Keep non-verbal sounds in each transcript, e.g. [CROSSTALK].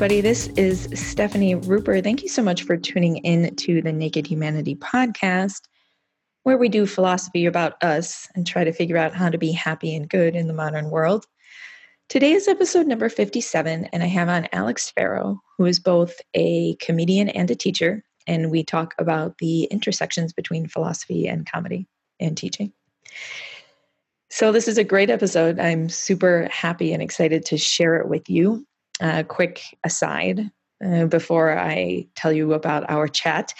everybody. This is Stephanie Ruper. Thank you so much for tuning in to the Naked Humanity podcast, where we do philosophy about us and try to figure out how to be happy and good in the modern world. Today is episode number 57, and I have on Alex Farrow, who is both a comedian and a teacher, and we talk about the intersections between philosophy and comedy and teaching. So, this is a great episode. I'm super happy and excited to share it with you a quick aside uh, before I tell you about our chat.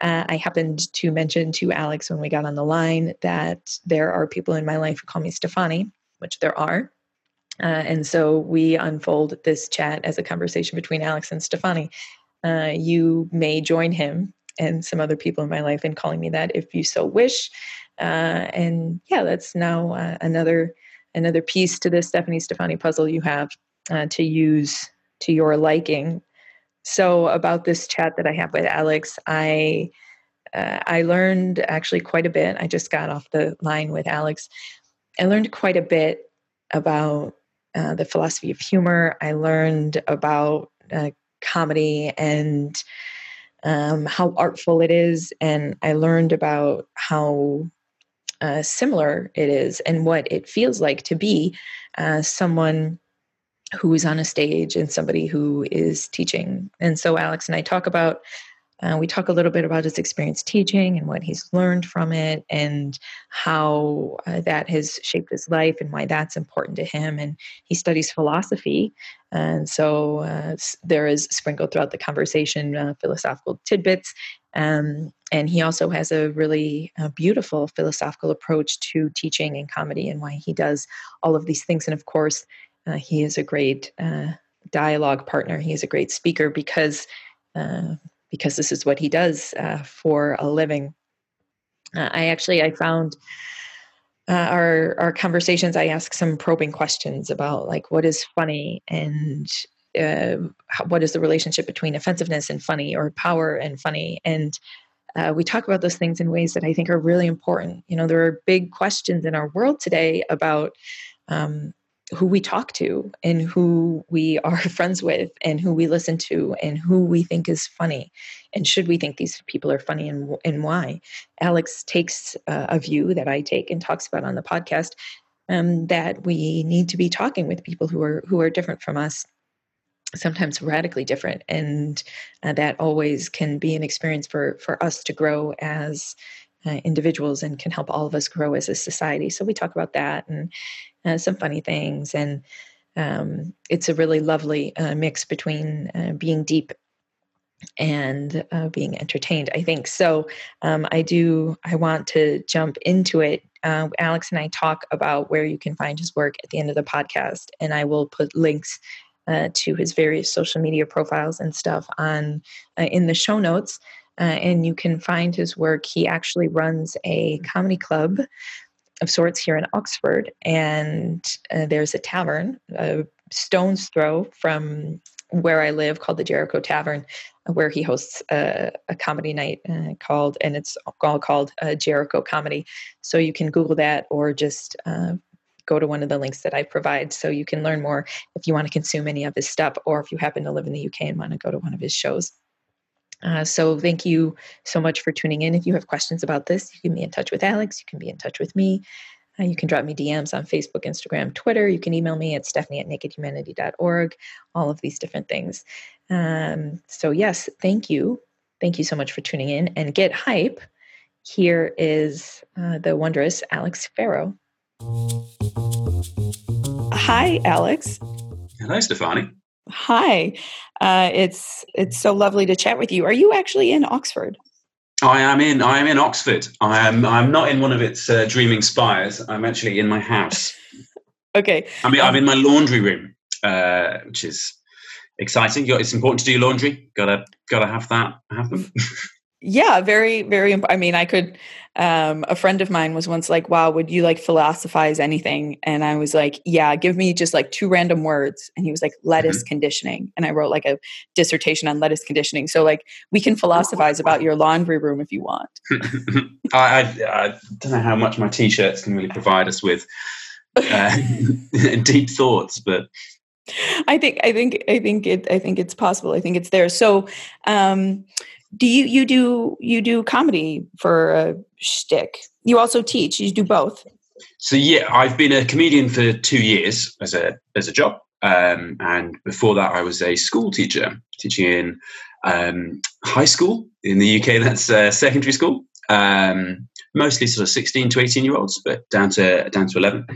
Uh, I happened to mention to Alex when we got on the line that there are people in my life who call me Stefani, which there are. Uh, and so we unfold this chat as a conversation between Alex and Stefani. Uh, you may join him and some other people in my life in calling me that if you so wish. Uh, and yeah, that's now uh, another another piece to this Stephanie Stefani puzzle you have uh, to use to your liking. So about this chat that I have with Alex, I uh, I learned actually quite a bit. I just got off the line with Alex. I learned quite a bit about uh, the philosophy of humor. I learned about uh, comedy and um, how artful it is, and I learned about how uh, similar it is and what it feels like to be uh, someone who is on a stage and somebody who is teaching. And so Alex and I talk about uh, we talk a little bit about his experience teaching and what he's learned from it and how uh, that has shaped his life and why that's important to him. And he studies philosophy. And so uh, there is sprinkled throughout the conversation uh, philosophical tidbits. Um, and he also has a really uh, beautiful philosophical approach to teaching and comedy and why he does all of these things. And of course, uh, he is a great uh, dialogue partner. He is a great speaker because uh, because this is what he does uh, for a living. Uh, I actually I found our our conversations. I ask some probing questions about like what is funny and what is the relationship between offensiveness and funny or power and funny and uh, we talk about those things in ways that I think are really important. You know, there are big questions in our world today about um, who we talk to and who we are [LAUGHS] friends with and who we listen to and who we think is funny and should we think these people are funny and, and why. Alex takes uh, a view that i take and talks about on the podcast um, that we need to be talking with people who are who are different from us sometimes radically different and uh, that always can be an experience for for us to grow as uh, individuals and can help all of us grow as a society so we talk about that and uh, some funny things, and um, it's a really lovely uh, mix between uh, being deep and uh, being entertained. I think so. Um, I do. I want to jump into it. Uh, Alex and I talk about where you can find his work at the end of the podcast, and I will put links. Uh, to his various social media profiles and stuff on in the show notes, and you can find his work. He actually runs a comedy club of sorts here in Oxford, and uh, there's a tavern, a stone's throw from where I live, called the Jericho Tavern, where he hosts a, a comedy night uh, called, and it's all called uh, Jericho Comedy. So you can Google that or just uh, go to one of the links that I provide so you can learn more if you want to consume any of his stuff or if you happen to live in the UK and want to go to one of his shows. Uh, so thank you so much for tuning in. If you have questions about this, you can be in touch with Alex. You can be in touch with me. Uh, you can drop me DMs on Facebook, Instagram, Twitter. You can email me at stephanie at nakedhumanity.org, all of these different things. Um, so, yes, thank you. Thank you so much for tuning in and get hype. Here is uh, the wondrous Alex Farrow. Hi, Alex. Hello, Stefani. Hi, uh, it's it's so lovely to chat with you. Are you actually in Oxford? I am in. I am in Oxford. I am. I'm not in one of its uh, dreaming spires. I'm actually in my house. [LAUGHS] okay. I mean, I'm in my laundry room, uh, which is exciting. It's important to do laundry. Gotta gotta have that happen. [LAUGHS] yeah very very imp- i mean i could um a friend of mine was once like wow would you like philosophize anything and i was like yeah give me just like two random words and he was like lettuce mm-hmm. conditioning and i wrote like a dissertation on lettuce conditioning so like we can philosophize about your laundry room if you want [LAUGHS] I, I, I don't know how much my t-shirts can really provide us with uh, [LAUGHS] deep thoughts but I think I think I think it I think it's possible. I think it's there. So um do you you do you do comedy for a shtick? You also teach. You do both. So yeah, I've been a comedian for two years as a as a job, um, and before that, I was a school teacher teaching in um, high school in the UK. [LAUGHS] That's uh, secondary school, um, mostly sort of sixteen to eighteen year olds, but down to down to eleven.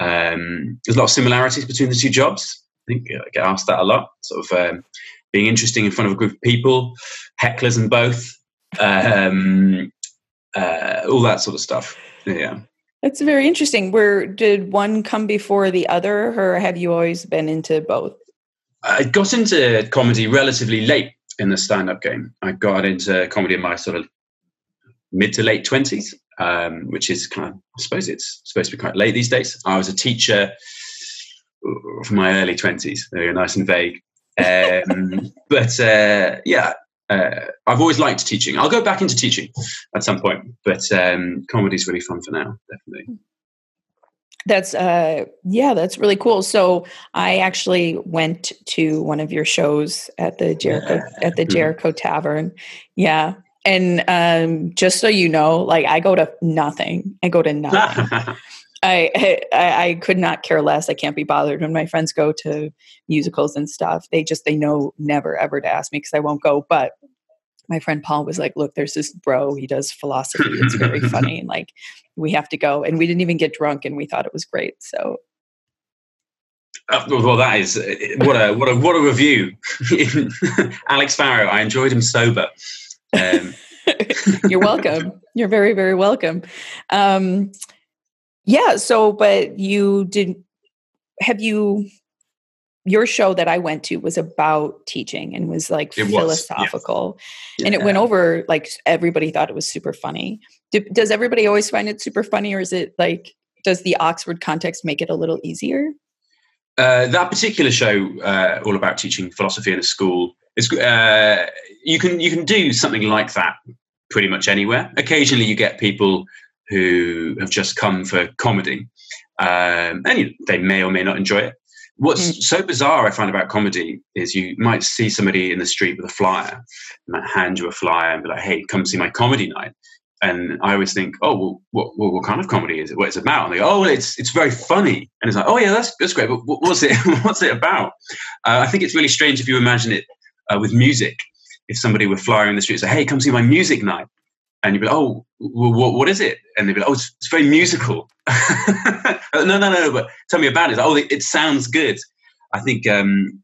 Um, there's a lot of similarities between the two jobs. I think I get asked that a lot. Sort of um, being interesting in front of a group of people, hecklers and both, um, uh, all that sort of stuff. Yeah. That's very interesting. Where did one come before the other, or have you always been into both? I got into comedy relatively late in the stand-up game. I got into comedy in my sort of mid to late twenties, um, which is kind of, I suppose it's supposed to be quite late these days. I was a teacher from my early twenties. They're nice and vague. Um, [LAUGHS] but uh, yeah, uh, I've always liked teaching. I'll go back into teaching at some point, but um, comedy is really fun for now, definitely. That's uh yeah, that's really cool. So I actually went to one of your shows at the Jericho yeah. at the mm-hmm. Jericho Tavern. Yeah. And um just so you know, like I go to nothing. I go to nothing. [LAUGHS] I, I, I could not care less. I can't be bothered when my friends go to musicals and stuff. They just they know never ever to ask me because I won't go. But my friend Paul was like, "Look, there's this bro. He does philosophy. It's very [LAUGHS] funny. And like, we have to go." And we didn't even get drunk, and we thought it was great. So uh, well, that is uh, what a what a what a review, [LAUGHS] Alex Farrow. I enjoyed him sober. Um. [LAUGHS] You're welcome. You're very very welcome. Um, yeah. So, but you did. Have you? Your show that I went to was about teaching and was like it philosophical, was, yes. and yeah. it went over like everybody thought it was super funny. Do, does everybody always find it super funny, or is it like does the Oxford context make it a little easier? Uh, that particular show, uh, all about teaching philosophy in a school, is uh, you can you can do something like that pretty much anywhere. Occasionally, you get people who have just come for comedy, um, and you know, they may or may not enjoy it. What's mm. so bizarre I find about comedy is you might see somebody in the street with a flyer, and might hand you a flyer and be like, "Hey, come see my comedy night." And I always think, "Oh, well, what, what, what kind of comedy is it? What it's about?" And they go, "Oh, well, it's it's very funny." And it's like, "Oh yeah, that's that's great, but what's it [LAUGHS] what's it about?" Uh, I think it's really strange if you imagine it uh, with music. If somebody were flying in the street and say, "Hey, come see my music night," and you'd be like, "Oh, well, what is it?" And they'd be like, "Oh, it's, it's very musical." [LAUGHS] no, no, no. But tell me about it. oh, it, it, sounds good. I think um,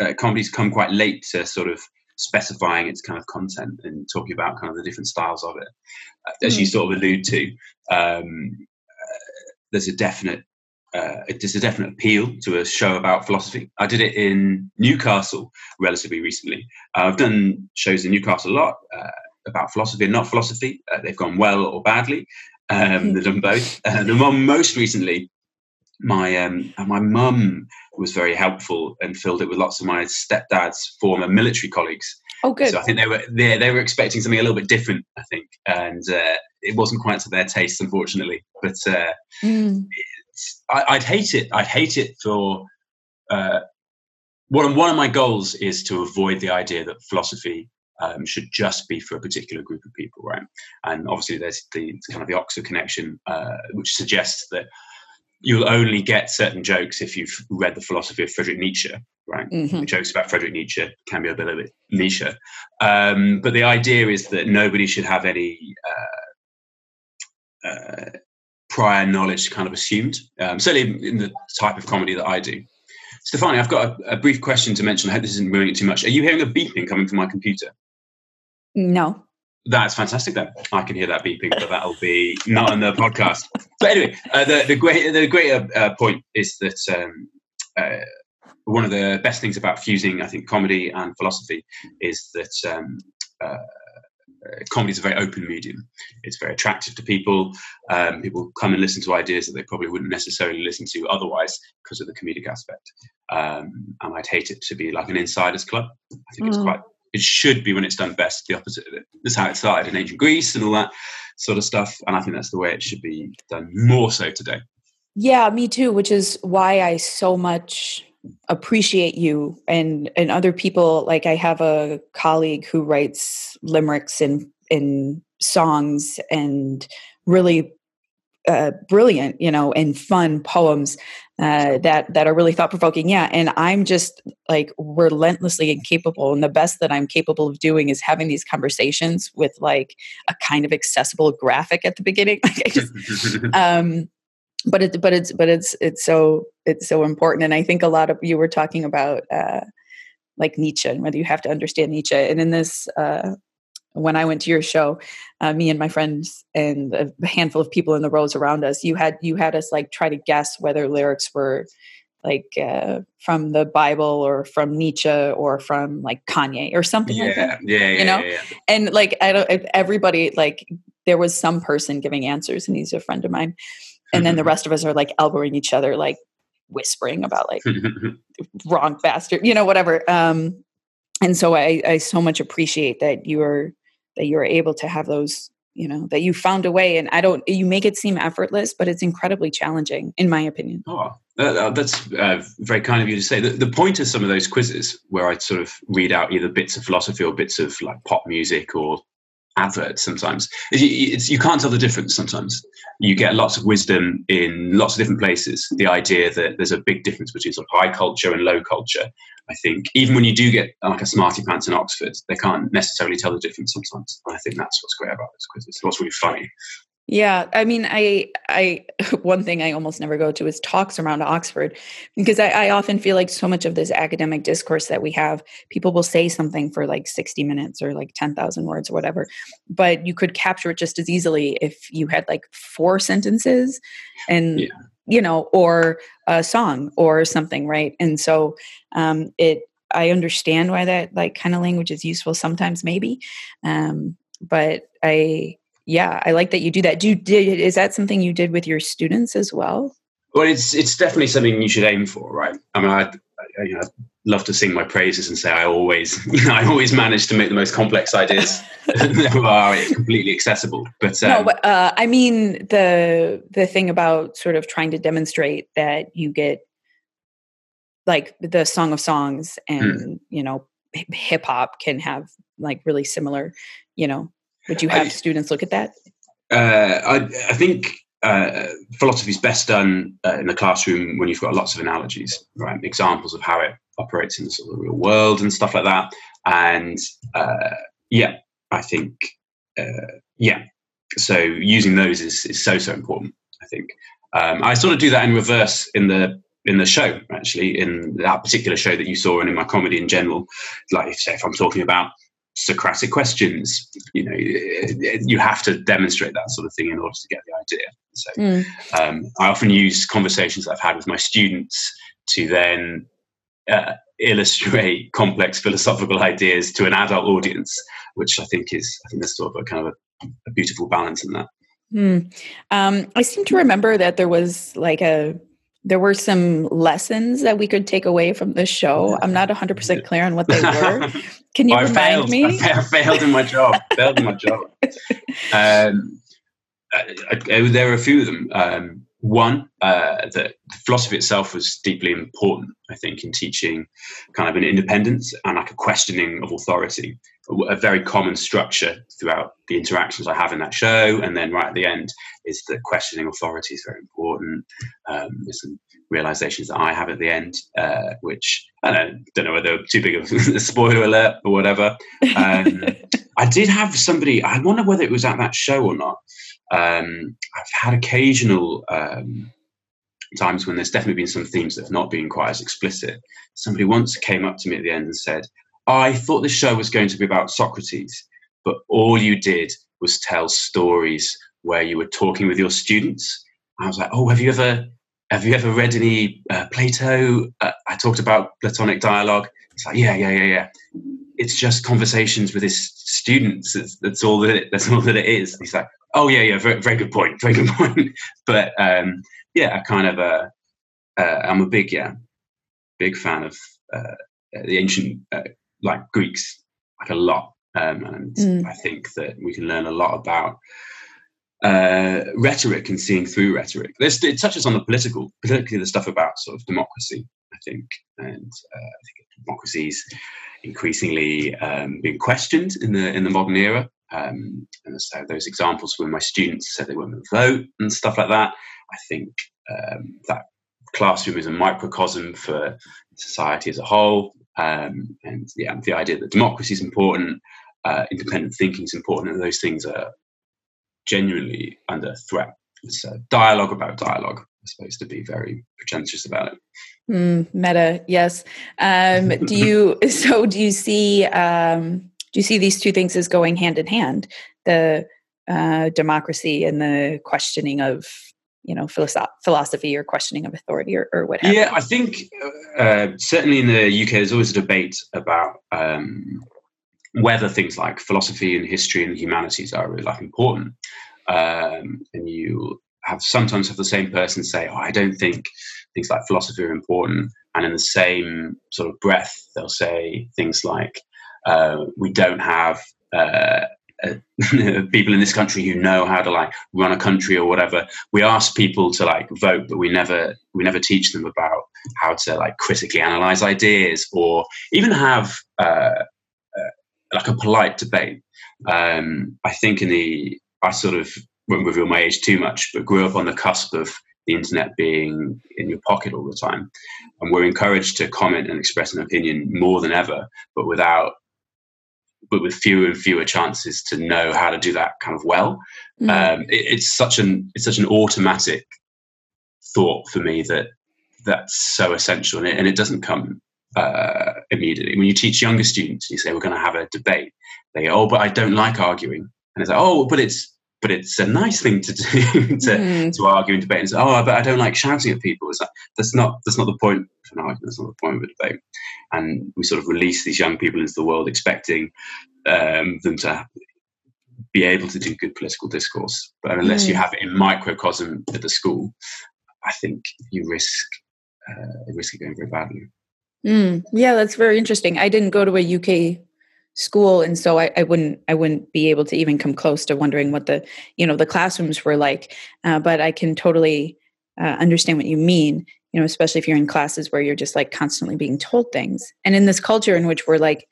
uh, comedy's come quite late to sort of specifying its kind of content and talking about kind of the different styles of it. As mm. you hmm. sort of allude to, um, uh, there's a definite uh, there's a definite appeal to a show about philosophy. I did it in Newcastle relatively recently. Uh, I've done shows in Newcastle a lot. Uh, about philosophy and not philosophy. Uh, they've gone well or badly. Um, they've done both. Uh, the one most recently, my um, my mum was very helpful and filled it with lots of my stepdad's former military colleagues. Oh, good. So I think they were they, they were expecting something a little bit different. I think, and uh, it wasn't quite to their taste, unfortunately. But uh, mm. I, would hate it. I'd hate it for. Uh, one, one of my goals is to avoid the idea that philosophy um, should just be for a particular group of people, right? And obviously, there's the kind of the Oxford connection, uh, which suggests that you'll only get certain jokes if you've read the philosophy of Friedrich Nietzsche, right? Mm-hmm. Jokes about Friedrich Nietzsche can be a bit of Nietzsche, um, but the idea is that nobody should have any. Uh, uh, prior knowledge kind of assumed, um, certainly in the type of comedy that I do. Stefani, I've got a, a, brief question to mention. I hope this isn't ruining it too much. Are you hearing a beeping coming from my computer? No. That's fantastic. Then I can hear that beeping, but that'll be not on the podcast. But anyway, uh, the the great the greater uh, point is that um, uh, one of the best things about fusing, I think, comedy and philosophy is that um, uh, comedy is a very open medium. It's very attractive to people. Um, people come and listen to ideas that they probably wouldn't necessarily listen to otherwise because of the comedic aspect. Um, and I'd hate it to be like an insiders club. I think mm. it's quite it should be when it's done best the opposite of it. That's how it started in ancient Greece and all that sort of stuff. And I think that's the way it should be done more so today. Yeah, me too, which is why I so much appreciate you and and other people like i have a colleague who writes limericks and in songs and really uh, brilliant, you know, and fun poems uh, that that are really thought provoking. Yeah, and I'm just like relentlessly incapable, and the best that I'm capable of doing is having these conversations with like a kind of accessible graphic at the beginning. [LAUGHS] Like I just, [LAUGHS] um, but it, but it's, but it's, it's so, it's so important. And I think a lot of you were talking about. Uh, like Nietzsche and whether you have to understand Nietzsche. And in this uh, when I went to your show, uh, me and my friends and a handful of people in the rows around us, you had you had us like try to guess whether lyrics were like uh, from the Bible or from Nietzsche or from like Kanye or something yeah, like that. Yeah, yeah, you know, yeah, yeah. and like I don't. Everybody like there was some person giving answers, and he's a friend of mine, and then the rest of us are like elbowing each other, like whispering about like [LAUGHS] wrong bastard, you know, whatever. Um, and so I, I so much appreciate that you are that you're able to have those you know that you found a way and i don't you make it seem effortless but it's incredibly challenging in my opinion. Oh that's uh, very kind of you to say. The, the point of some of those quizzes where i sort of read out either bits of philosophy or bits of like pop music or adverts sometimes you, you can't tell the difference sometimes you get lots of wisdom in lots of different places the idea that there's a big difference between sort of high culture and low culture I think even when you do get like a smarty pants in Oxford, they can't necessarily tell the difference sometimes. And I think that's what's great about this quiz. It's what's really funny. Yeah, I mean, I, I, [LAUGHS] one thing I almost never go to is talks around Oxford because I, I often feel like so much of this academic discourse that we have, people will say something for like 60 minutes or like 10,000 words or whatever, but you could capture it just as easily if you had like four sentences and yeah you know, or a song or something, right? And so um, it, I understand why that like kind of language is useful sometimes, maybe, um, but I, yeah, I like that you do that. Do you did is that something you did with your students as well? Well, it's it's definitely something you should aim for, right? I mean, I, I you know, love to sing my praises and say I always, you [LAUGHS] know, I always manage to make the most complex ideas [LAUGHS] that are completely accessible. But um, no, but uh, I mean the the thing about sort of trying to demonstrate that you get like the Song of Songs and mm. you know hip hop can have like really similar, you know. Would you have I, students look at that? Uh, I I think uh, philosophy is best done uh, in the classroom when you've got lots of analogies, right? Examples of how it operates in the sort of real world and stuff like that. And uh, yeah, I think uh, yeah. So using those is, is so so important. I think um, I sort of do that in reverse in the in the show actually in that particular show that you saw and in my comedy in general. Like if, say if I'm talking about Socratic questions, you know, you have to demonstrate that sort of thing in order to get the idea. So mm. um, I often use conversations I've had with my students to then uh, illustrate [LAUGHS] complex philosophical ideas to an adult audience, which I think is I think there's sort of a kind of a, a beautiful balance in that. Mm. Um, I seem to remember that there was like a there were some lessons that we could take away from the show. I'm not 100% clear on what they [LAUGHS] were. Can you remind failed. me? I failed in my job. failed in my job. [LAUGHS] Um, I, I, there were a few of them. Um, one, uh, that philosophy itself was deeply important, I think, in teaching kind of an independence and like a questioning of authority. A very common structure throughout the interactions I have in that show, and then right at the end is that questioning authority is very important. Um, there's some realizations that I have at the end, uh, which I don't, don't know whether too big of a [LAUGHS] spoiler alert or whatever. Um, [LAUGHS] I did have somebody. I wonder whether it was at that show or not um, I've had occasional um, times when there's definitely been some themes that have not been quite as explicit. Somebody once came up to me at the end and said, I thought this show was going to be about Socrates, but all you did was tell stories where you were talking with your students. I was like, oh, have you ever have you ever read any uh, Plato? Uh, I talked about Platonic dialogue. It's like, yeah, yeah, yeah, yeah. It's just conversations with his students. It's, that's all that it, that's all that it is. He's like, Oh yeah, yeah, very, very good point, very good [LAUGHS] point. but um, yeah, I kind of uh, uh, I'm a big yeah, big fan of uh, the ancient uh, like Greeks, like a lot, um, and mm. I think that we can learn a lot about uh, rhetoric and seeing through rhetoric. There's, it touches on the political, particularly the stuff about sort of democracy, I think, and uh, I think democracy's increasingly um, being questioned in the in the modern era. Um, and so those examples when my students said they to vote and stuff like that, I think um, that classroom is a microcosm for society as a whole. Um, and yeah, the idea that democracy is important, uh, independent thinking is important, and those things are genuinely under threat. It's a dialogue about dialogue. I'm supposed to be very pretentious about it. Mm, meta, yes. Um, do [LAUGHS] you? So, do you see? Um, do you see these two things as going hand in hand? The uh, democracy and the questioning of you know philosoph- philosophy or questioning of authority or, or whatever yeah i think uh, certainly in the uk there's always a debate about um, whether things like philosophy and history and humanities are really like important. Um, and you have sometimes have the same person say oh i don't think things like philosophy are important. And in the same sort of breath they'll say things like uh, we don't have uh, uh, [LAUGHS] people in this country who know how to like run a country or whatever. We ask people to like vote, but we never we never teach them about how to like critically analyze ideas or even have uh, uh, like a polite debate. Um, I think in the I sort of won't reveal my age too much, but grew up on the cusp of the internet being in your pocket all the time, and we're encouraged to comment and express an opinion more than ever, but without but with fewer and fewer chances to know how to do that kind of well. Mm. Um, it, it's such an it's such an automatic thought for me that that's so essential, and it, and it doesn't come uh, immediately. When you teach younger students, you say we're going to have a debate. They go, oh, but I don't like arguing, and it's like, oh, but it's but it's a nice thing to do [LAUGHS] to, mm. to argue and debate and say, oh, but I don't like shouting at people. It's like, that's not that's not the point of an argument. That's not the point of a debate. And we sort of release these young people into the world, expecting um, them to be able to do good political discourse. But unless mm. you have it in microcosm at the school, I think you risk uh, risk it going very badly. Mm. Yeah, that's very interesting. I didn't go to a UK school and so I, I, wouldn't i wouldn't be able to even come close to wondering what the you know the classrooms were like. Uh, but i can totally uh, understand what you mean you know especially if you're in classes where you're just like constantly being told things. And in this culture in which we're like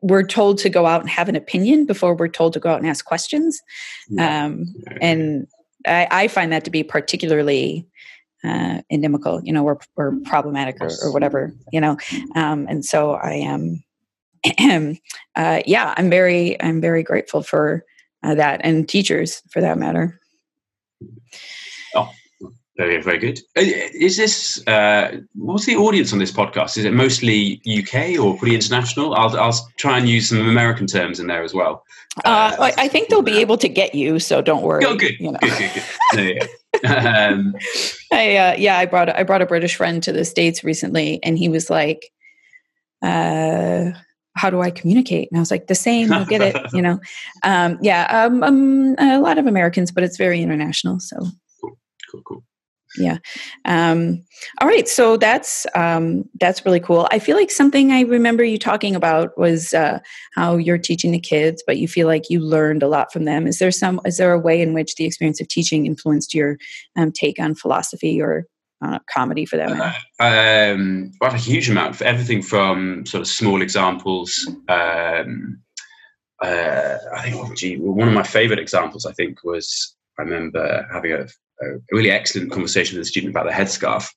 we're told to go out and have an opinion before we're told to go out and ask questions yeah. um, and I, I, find that to be particularly uh, inimical you know or, or problematic or, or whatever you know um, and so i am [CLEARS THROAT] uh, yeah, I'm very I'm very grateful for uh, that and teachers for that matter. Oh, very very good. Uh, is this uh, what's the audience on this podcast? Is it mostly UK or pretty international? I'll I'll try and use some American terms in there as well. Uh, I, I, think they'll be able to get you, so don't worry. Oh, good. You know. good, good, good. yeah. [LAUGHS] um, I uh, yeah, I brought I brought a British friend to the states recently, and he was like, uh, how do I communicate? And I was like, the same, you'll get it, [LAUGHS] you know? Um, yeah, um, um, a lot of Americans, but it's very international. So cool, cool, cool. Yeah. Um, all right. So that's um, that's really cool. I feel like something I remember you talking about was uh, how you're teaching the kids, but you feel like you learned a lot from them. Is there some? Is there a way in which the experience of teaching influenced your um, take on philosophy or uh, comedy for matter? Uh, um, well, a huge amount for everything from sort of small examples. Um, uh, I think, oh, gee, one of my favorite examples, I think, was I remember having a, a really excellent conversation with a student about the headscarf.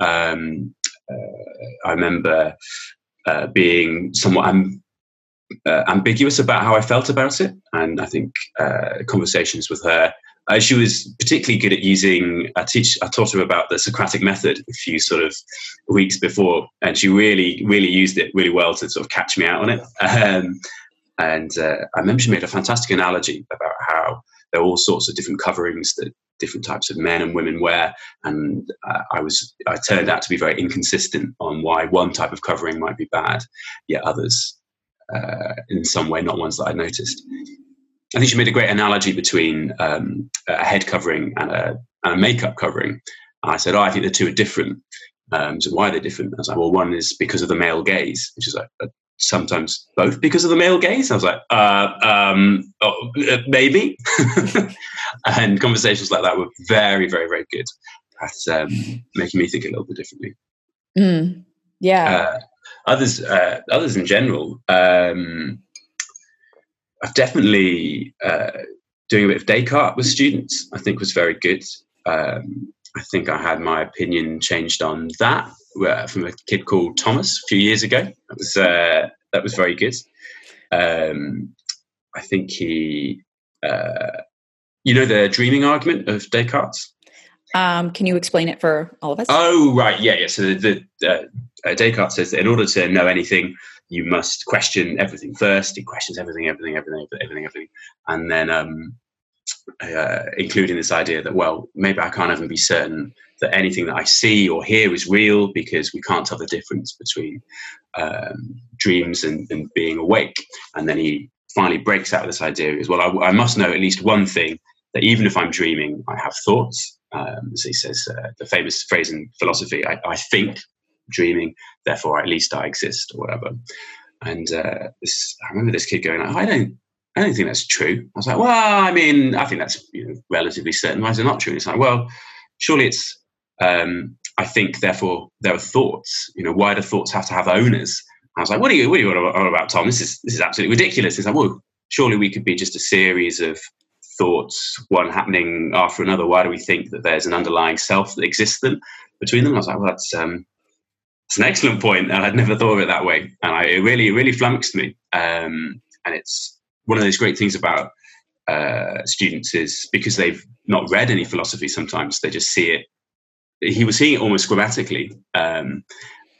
Um, uh, I remember uh, being somewhat uh, ambiguous about how I felt about it, and I think conversations with her uh, she was particularly good at using. I teach. I taught her about the Socratic method a few sort of weeks before, and she really, really used it really well to sort of catch me out on it. Um, and uh, I remember she made a fantastic analogy about how there are all sorts of different coverings that different types of men and women wear, and uh, I was I turned out to be very inconsistent on why one type of covering might be bad, yet others uh, in some way not ones that I noticed. I think she made a great analogy between um, a head covering and a, and a, makeup covering. And I said, "Oh, I think the two are different." Um, so why are they different? I was like, "Well, one is because of the male gaze, which is a, a sometimes both because of the male gaze. I was like, uh, um, oh, uh, maybe. [LAUGHS] and conversations like that were very, very, very good at um, making me think a little bit differently. Mm, yeah. Uh, others, uh, others in general, um, I've definitely uh, doing a bit of Descartes with students. I think was very good. Um, I think I had my opinion changed on that uh, from a kid called Thomas a few years ago. That was uh, that was very good. Um, I think he, uh, you know, the dreaming argument of Descartes. Um, can you explain it for all of us? Oh, right, yeah, yeah. So the, the uh, Descartes says that in order to know anything, you must question everything first. He questions everything, everything, everything, everything, everything, and then um, uh, including this idea that well, maybe I can't even be certain that anything that I see or hear is real because we can't tell the difference between um, dreams and, and, being awake. And then he finally breaks out of this idea as well. I, I, must know at least one thing that even if I'm dreaming, I have thoughts. Um, he says, uh, the famous phrase in philosophy, I, I, think dreaming, therefore at least I exist or whatever. And uh, this, I remember this kid going, I don't, I don't think that's true. I was like, well, I mean, I think that's you know, relatively certain. Why is it not true? And it's like, well, surely it's um, I think, therefore, there are thoughts. You know, why do thoughts have to have owners? I was like, what are you, what are you on about, Tom? This is this is absolutely ridiculous. It's like, well, surely we could be just a series of thoughts, one happening after another. Why do we think that there's an underlying self that exists them between them? I was like, well, that's um, it's an excellent point, and I'd never thought of it that way. And I, it really, it really flummoxed me. Um, and it's one of those great things about uh, students is because they've not read any philosophy. Sometimes they just see it he was seeing it almost grammatically, um,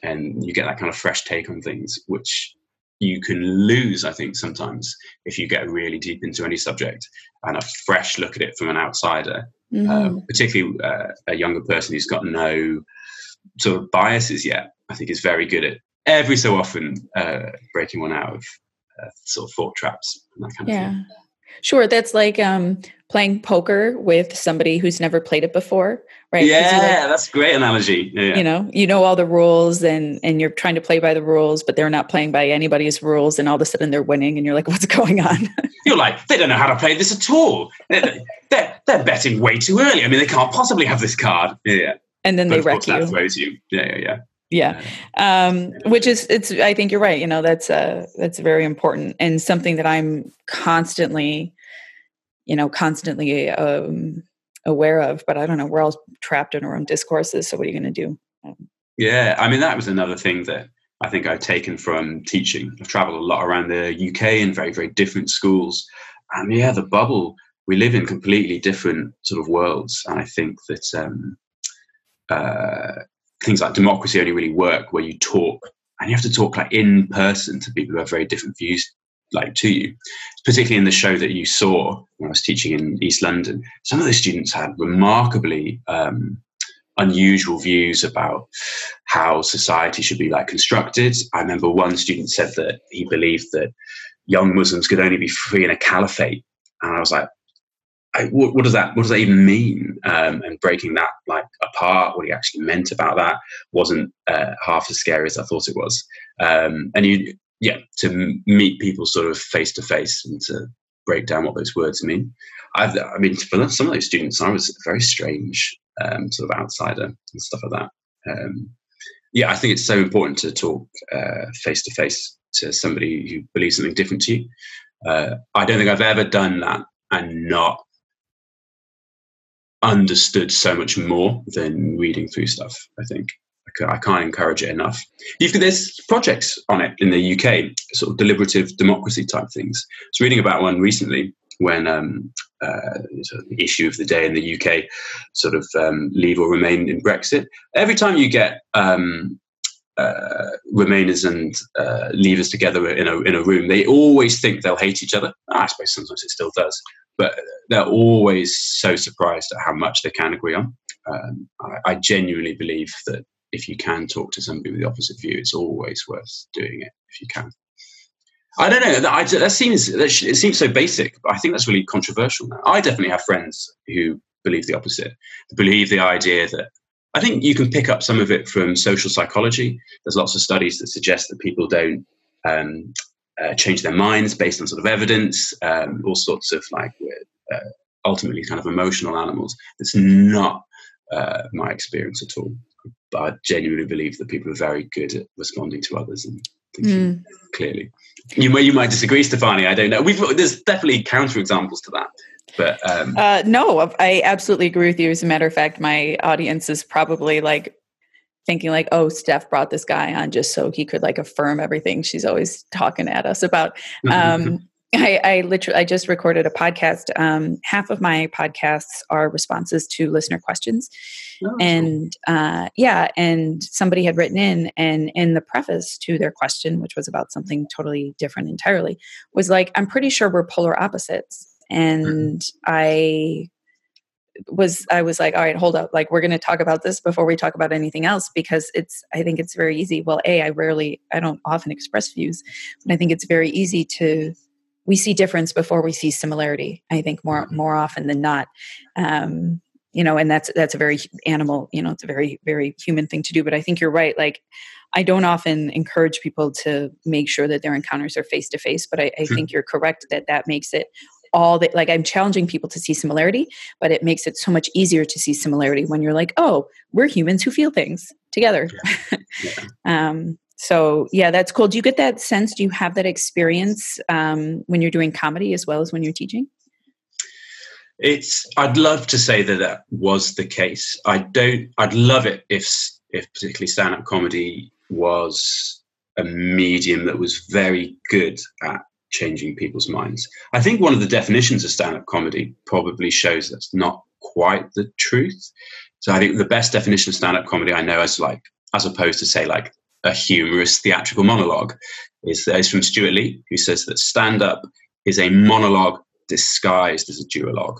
and you get that kind of fresh take on things, which you can lose, I think, sometimes if you get really deep into any subject and a fresh look at it from an outsider, mm-hmm. uh, particularly uh, a younger person who's got no sort of biases yet. I think is very good at every so often uh, breaking one out of uh, sort of thought traps and that kind yeah. of thing. Sure, that's like um, playing poker with somebody who's never played it before, right? Yeah, like, that's a great analogy. Yeah. You know, you know all the rules, and and you're trying to play by the rules, but they're not playing by anybody's rules, and all of a sudden they're winning, and you're like, [LAUGHS] what's going on? [LAUGHS] you're like, they don't know how to play this at all. They're, they're, they're betting way too early. I mean, they can't possibly have this card. Yeah. And then but they wreck you. throws you. Yeah, yeah, yeah yeah. Um, which is it's i think you're right you know that's uh that's very important and something that i'm constantly you know constantly um aware of but i don't know we're all trapped in our own discourses so what are you going to do? Um, yeah i mean that was another thing that i think i've taken from teaching. I've traveled a lot around the uk in very very different schools and yeah the bubble we live in completely different sort of worlds and i think that um uh things like democracy only really work where you talk and you have to talk like in person to people who have very different views like to you. Particularly in the show that you saw when i was teaching in east london some of the students had remarkably um, unusual views about how society should be like constructed. I remember one student said that he believed that young muslims could only be free in a caliphate and i was like I, what, what, does that what does that even mean? Um, and breaking that like apart, what he actually meant about that wasn't uh, half as scary as I thought it was. Um, and you, yeah, to meet people sort of face to face and to break down what those words mean. I've, I mean, for some of those students, I was a very strange um, sort of outsider and stuff like that. Um, yeah, I think it's so important to talk face to face to somebody who believes something different to you. Uh, I don't think I've ever done that and not understood so much more than reading through stuff. I think I can't encourage it enough. You've, there's projects on it in the UK, sort of deliberative democracy type things. I was reading about one recently when um, uh, the issue of the day in the UK, sort of um, leave or remain in Brexit. Every time you get um, uh, Remainers and uh, Leavers together in a in a room, they always think they'll hate each other. I suppose sometimes it still does, but they're always so surprised at how much they can agree on. Um, I, I, genuinely believe that if you can talk to somebody with the opposite view, it's always worth doing it if you can. I don't know. That, that seems that it seems so basic, but I think that's really controversial now. I definitely have friends who believe the opposite. Believe the idea that I think you can pick up some of it from social psychology. There's lots of studies that suggest that people don't um, uh, change their minds based on sort of evidence, um, all sorts of like uh, ultimately kind of emotional animals. It's not uh, my experience at all. But I genuinely believe that people are very good at responding to others and thinking mm. clearly. You may you might disagree, Stefani. I don't know. We've there's definitely counterexamples to that. But um, uh, no, I absolutely agree with you. As a matter of fact, my audience is probably like thinking like, oh, Steph brought this guy on just so he could like affirm everything she's always talking at us about. Um, [LAUGHS] I, I, literally I just recorded a podcast. Um, half of my podcasts are responses to listener questions, oh, and uh, yeah, and somebody had written in, and in the preface to their question, which was about something totally different entirely, was like, "I'm pretty sure we're polar opposites," mm-hmm. and I was I was like, all right, hold up. Like we're going to talk about this before we talk about anything else because it's I think it's very easy. Well, A, I rarely I don't often express views, but I think it's very easy to we see difference before we see similarity. I think more more often than not. Um, you know, and that's that's a very animal, you know, it's a very, very human thing to do. But I think you're right. Like I don't often encourage people to make sure that their encounters are face to face, but I, I think you're correct that that makes it all that like i'm challenging people to see similarity but it makes it so much easier to see similarity when you're like oh we're humans who feel things together yeah. Yeah. [LAUGHS] um, so yeah that's cool do you get that sense do you have that experience um, when you're doing comedy as well as when you're teaching it's i'd love to say that that was the case i don't i'd love it if if particularly stand-up comedy was a medium that was very good at changing people's minds. I think one of the definitions of stand up comedy probably shows that's not quite the truth. So I think the best definition of stand up comedy I know as like, as opposed to say like a humorous theatrical monologue, is, is from Stewart Lee, who says that stand up is a monologue disguised as a duologue.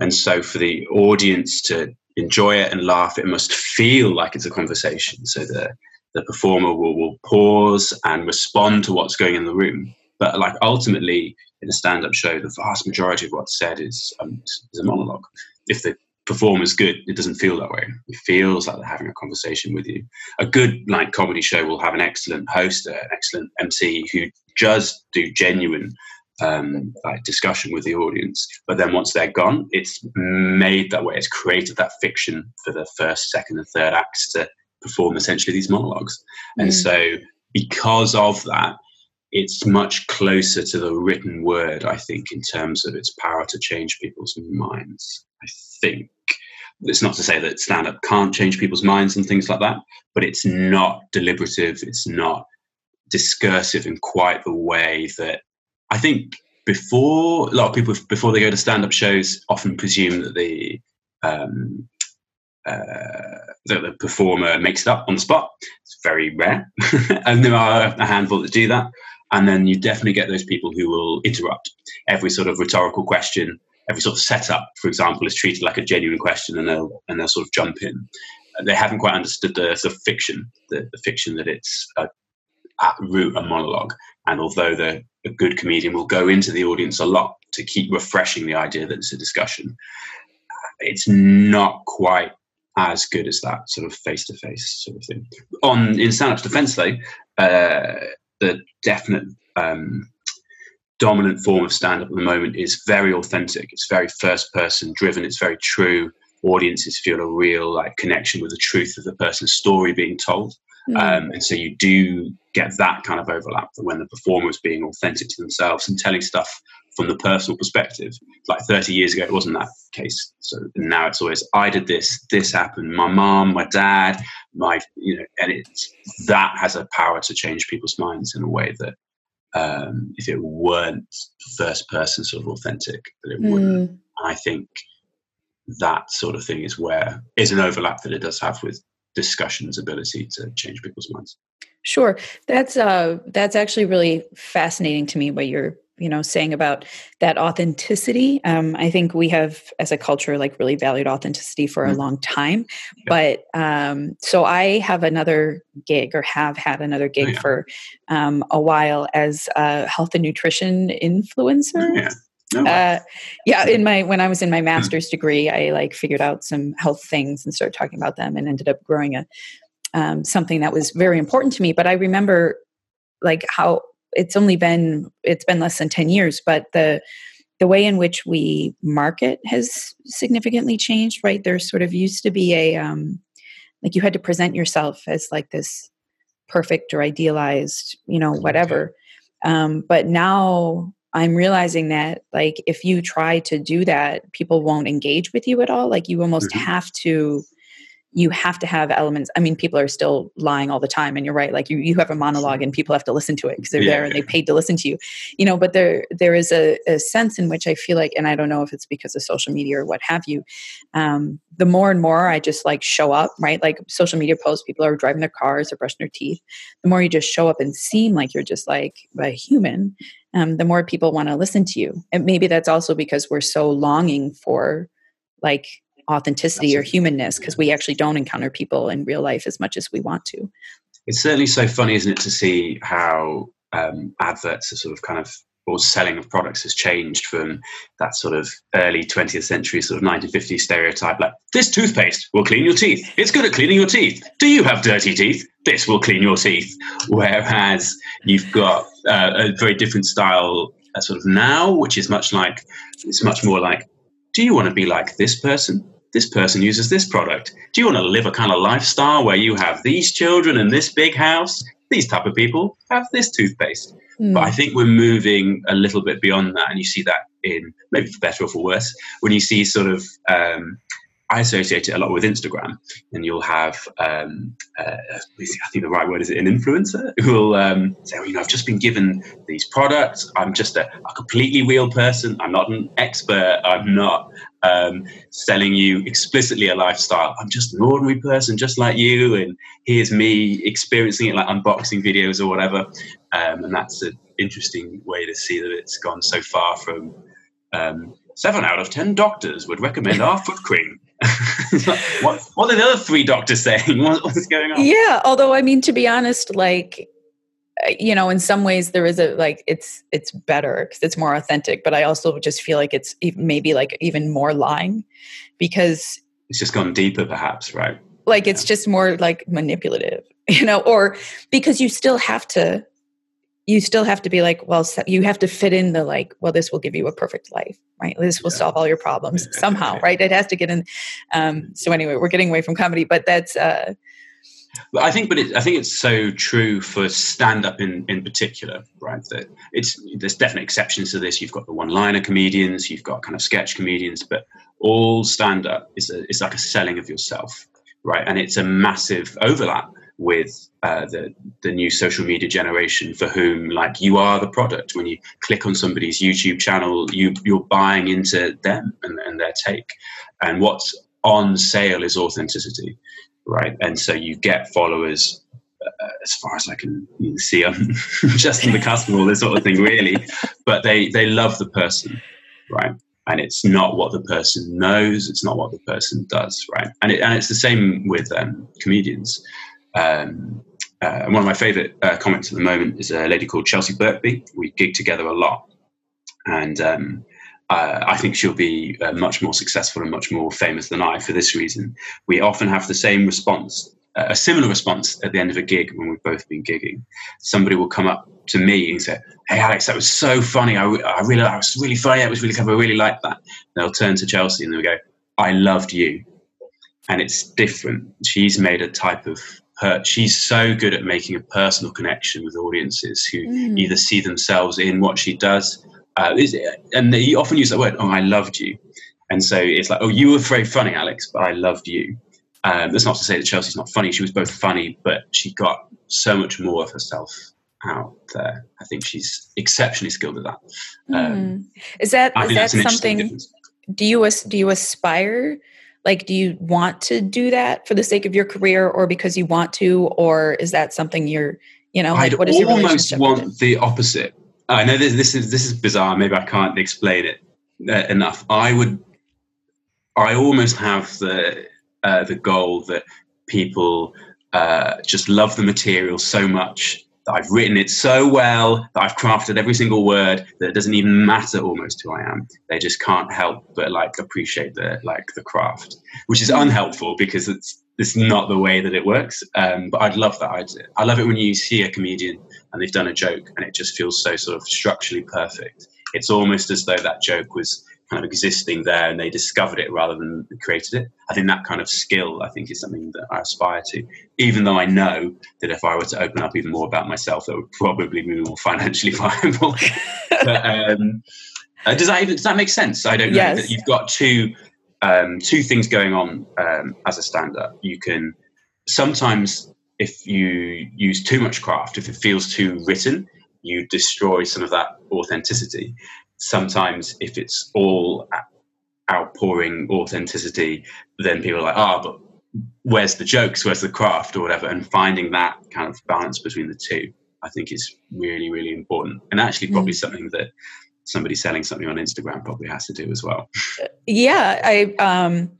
And so for the audience to enjoy it and laugh, it must feel like it's a conversation. So the, the performer will, will pause and respond to what's going in the room. But like ultimately, in a stand-up show, the vast majority of what's said is um, is a monologue. If the performer's good, it doesn't feel that way. It feels like they're having a conversation with you. A good like comedy show will have an excellent host, an excellent MC who does do genuine um, like discussion with the audience. But then once they're gone, it's made that way. It's created that fiction for the first, second, and third acts to perform essentially these monologues. Mm. And so because of that, it's much closer to the written word, I think, in terms of its power to change people's minds. I think it's not to say that stand up can't change people's minds and things like that, but it's not deliberative, it's not discursive in quite the way that I think before a lot of people before they go to stand up shows often presume that the um, uh, that the performer makes it up on the spot. It's very rare, [LAUGHS] and there are a handful that do that. And then you definitely get those people who will interrupt every sort of rhetorical question, every sort of setup, for example, is treated like a genuine question, and they'll and they'll sort of jump in. They haven't quite understood the sort of fiction, the, the fiction that it's a, at root a monologue. And although the a good comedian will go into the audience a lot to keep refreshing the idea that it's a discussion, it's not quite as good as that sort of face to face sort of thing. On in stand-up's defense, though, uh, the definite um, dominant form of stand up at the moment is very authentic. It's very first person driven. It's very true. Audiences feel a real like connection with the truth of the person's story being told. Mm. Um, and so you do get that kind of overlap when the performer is being authentic to themselves and telling stuff from the personal perspective. Like 30 years ago, it wasn't that case. So now it's always, I did this, this happened, my mom, my dad, my, you know, and it's, that has a power to change people's minds in a way that um, if it weren't first person sort of authentic, that it wouldn't. Mm. I think that sort of thing is where is an overlap that it does have with discussion's ability to change people's minds. Sure, that's uh, that's actually really fascinating to me. What you're you know saying about that authenticity um, i think we have as a culture like really valued authenticity for a mm-hmm. long time yeah. but um, so i have another gig or have had another oh, gig oh, yeah. for um, a while as a health and nutrition influencer yeah. No uh, yeah, in my when I was in my master's degree, I like figured out some health things and started talking about them, and ended up growing a um, something that was very important to me. But I remember like how it's only been it's been less than 10 years but the the way in which we market has significantly changed right? There sort of used to be a um like you had to present yourself as like this perfect or idealized you know whatever. Um but now i'm realizing that like if you try to do that people won't engage with you at all. Like you almost mm-hmm. have to you have to have elements i mean people are still lying all the time and you're right like you, you have a monologue and people have to listen to it because they're yeah. there and they paid to listen to you. You know but there there is a, a, sense in which i feel like and i don't know if it's because of social media or what have you um, the more and more i just like show up right? Like social media posts people are driving their cars or brushing their teeth. The more you just show up and seem like you're just like a human um, the more people want to listen to you. And maybe that's also because we're so longing for like authenticity or humanness because we actually don't encounter people in real life as much as we want to. It's certainly so funny, isn't it, to see how um, adverts are sort of kind of or selling of products has changed from that sort of early 20th century sort of 1950s stereotype like this toothpaste will clean your teeth. It's good at cleaning your teeth. Do you have dirty teeth? This will clean your teeth. Whereas you've got uh, a very different style uh, sort of now which is much like it's much more like do you want to be like this person this person uses this product. Do you want to live a kind of lifestyle where you have these children and this big house? These type of people have this toothpaste. Mm. But I think we're moving a little bit beyond that, and you see that in maybe for better or for worse when you see sort of um, I associate it a lot with Instagram, and you'll have, um, uh, I think the right word is it, an influencer [LAUGHS] who will um, say, well, you know, I've just been given these products. I'm just a, a completely real person. I'm not an expert. I'm not um, selling you explicitly a lifestyle. I'm just an ordinary person, just like you. And here's me experiencing it, like unboxing videos or whatever. Um, and that's an interesting way to see that it's gone so far from um, seven out of ten doctors would recommend our foot cream [LAUGHS] what, what are the other three doctors saying? [LAUGHS] What, what's going on? Yeah, although I mean, to be honest, like you know, in some ways there is a like it's it's better because it's more authentic. But I also just feel like it's maybe like even more lying because it's just gone deeper, perhaps, right? Like yeah. it's just more like manipulative, [LAUGHS] you know, or because you still have to you still have to be like, well, you have to fit in the like, well, this will give you a perfect life, right? This will yeah. solve all your problems somehow, right? It has to get in. Um, so anyway, we're getting away from comedy, but that's. Uh, I think, but it, I think it's so true for stand-up in in particular, right? That it's there's definite exceptions to this. You've got the one-liner comedians, you've got kind of sketch comedians, but all stand-up is a, is like a selling of yourself, right? And it's a massive overlap with uh, the the new social media generation for whom like you are the product when you click on somebody's youtube channel you you're buying into them and, and their take and what's on sale is authenticity right and so you get followers uh, as far as I can see, [LAUGHS] I'm just in the cusp of all this sort of thing, really. But they they love the person, right? And it's not what the person knows; it's not what the person does, right? And it, and it's the same with um, comedians. Um, uh, one of my favourite uh, comics at the moment is a lady called Chelsea Birkby. We gig together a lot, and um, uh, I think she'll be uh, much more successful and much more famous than I for this reason. We often have the same response, uh, a similar response at the end of a gig when we've both been gigging. Somebody will come up to me and say, "Hey, Alex, that was so funny. I, I really, I was really funny. That was really clever. I really liked that." And they'll turn to Chelsea and they'll go, "I loved you," and it's different. She's made a type of her she's so good at making a personal connection with audiences who mm. either see themselves in what she does uh, and they often use that word oh i loved you. And so it's like oh you were very funny alex but i loved you. Um, that's not to say that chelsea's not funny she was both funny but she got so much more of herself out there. I think she's exceptionally skilled at that. Um, mm. is that is that something do you do you aspire? Like do you want to do that for the sake of your career or because you want to or is that something you're you know like, I'd what is your almost want the opposite i know this, this is this is bizarre maybe i can't explain it uh, enough i would i almost have the uh, the goal that people uh, just love the material so much that I've written it so well, that I've crafted every single word, that it doesn't even matter almost who I am. They just can't help but like appreciate the like the craft, which is unhelpful because it's it's not the way that it works. Um, but I'd love that. I'd, I love it when you see a comedian and they've done a joke and it just feels so sort of structurally perfect. It's almost as though that joke was kind of existing there and they discovered it rather than created it. I think that kind of skill, I think, is something that I aspire to, even though I know that if I were to open up even more about myself, that would probably be more financially [LAUGHS] viable. but, um, uh, does that even, does that make sense? I don't know yes. that you've got two um, two things going on um, as a stand-up. You can sometimes, if you use too much craft, if it feels too written, you destroy some of that authenticity. Sometimes if it's all outpouring authenticity, then people are like, ah, oh, but where's the jokes, where's the craft, or whatever, and finding that kind of balance between the two, I think is really, really important, and actually probably mm. something that somebody selling something on Instagram probably has to do as well. Yeah, I um,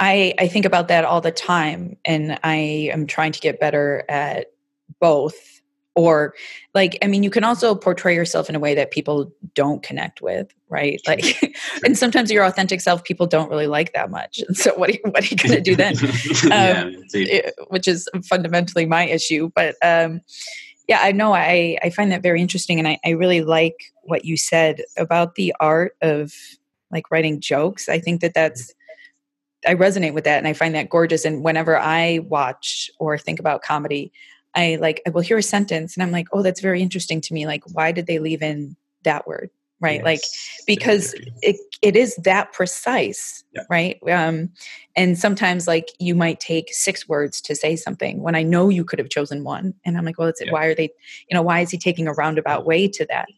I I think about that all the time, and I am trying to get better at both or like i mean you can also portray yourself in a way that people don't connect with right? Like [LAUGHS] and sometimes your authentic self people don't really like that much and so what are you, what are you going to do then? [LAUGHS] Um, yeah, which is fundamentally my issue but um, yeah i know i i find that very interesting and I, I really like what you said about the art of like writing jokes. I think that that's I resonate with that and I find that gorgeous. And whenever I watch or think about comedy, I like I will hear a sentence and I'm like, oh, that's very interesting to me. Like, why did they leave in that word? Right. Yes, like because it it is that precise. Yeah. Right. Um, and sometimes like you might take six words to say something when I know you could have chosen one. And I'm like, well, it's yeah. why are they, you know, why is he taking a roundabout way to that?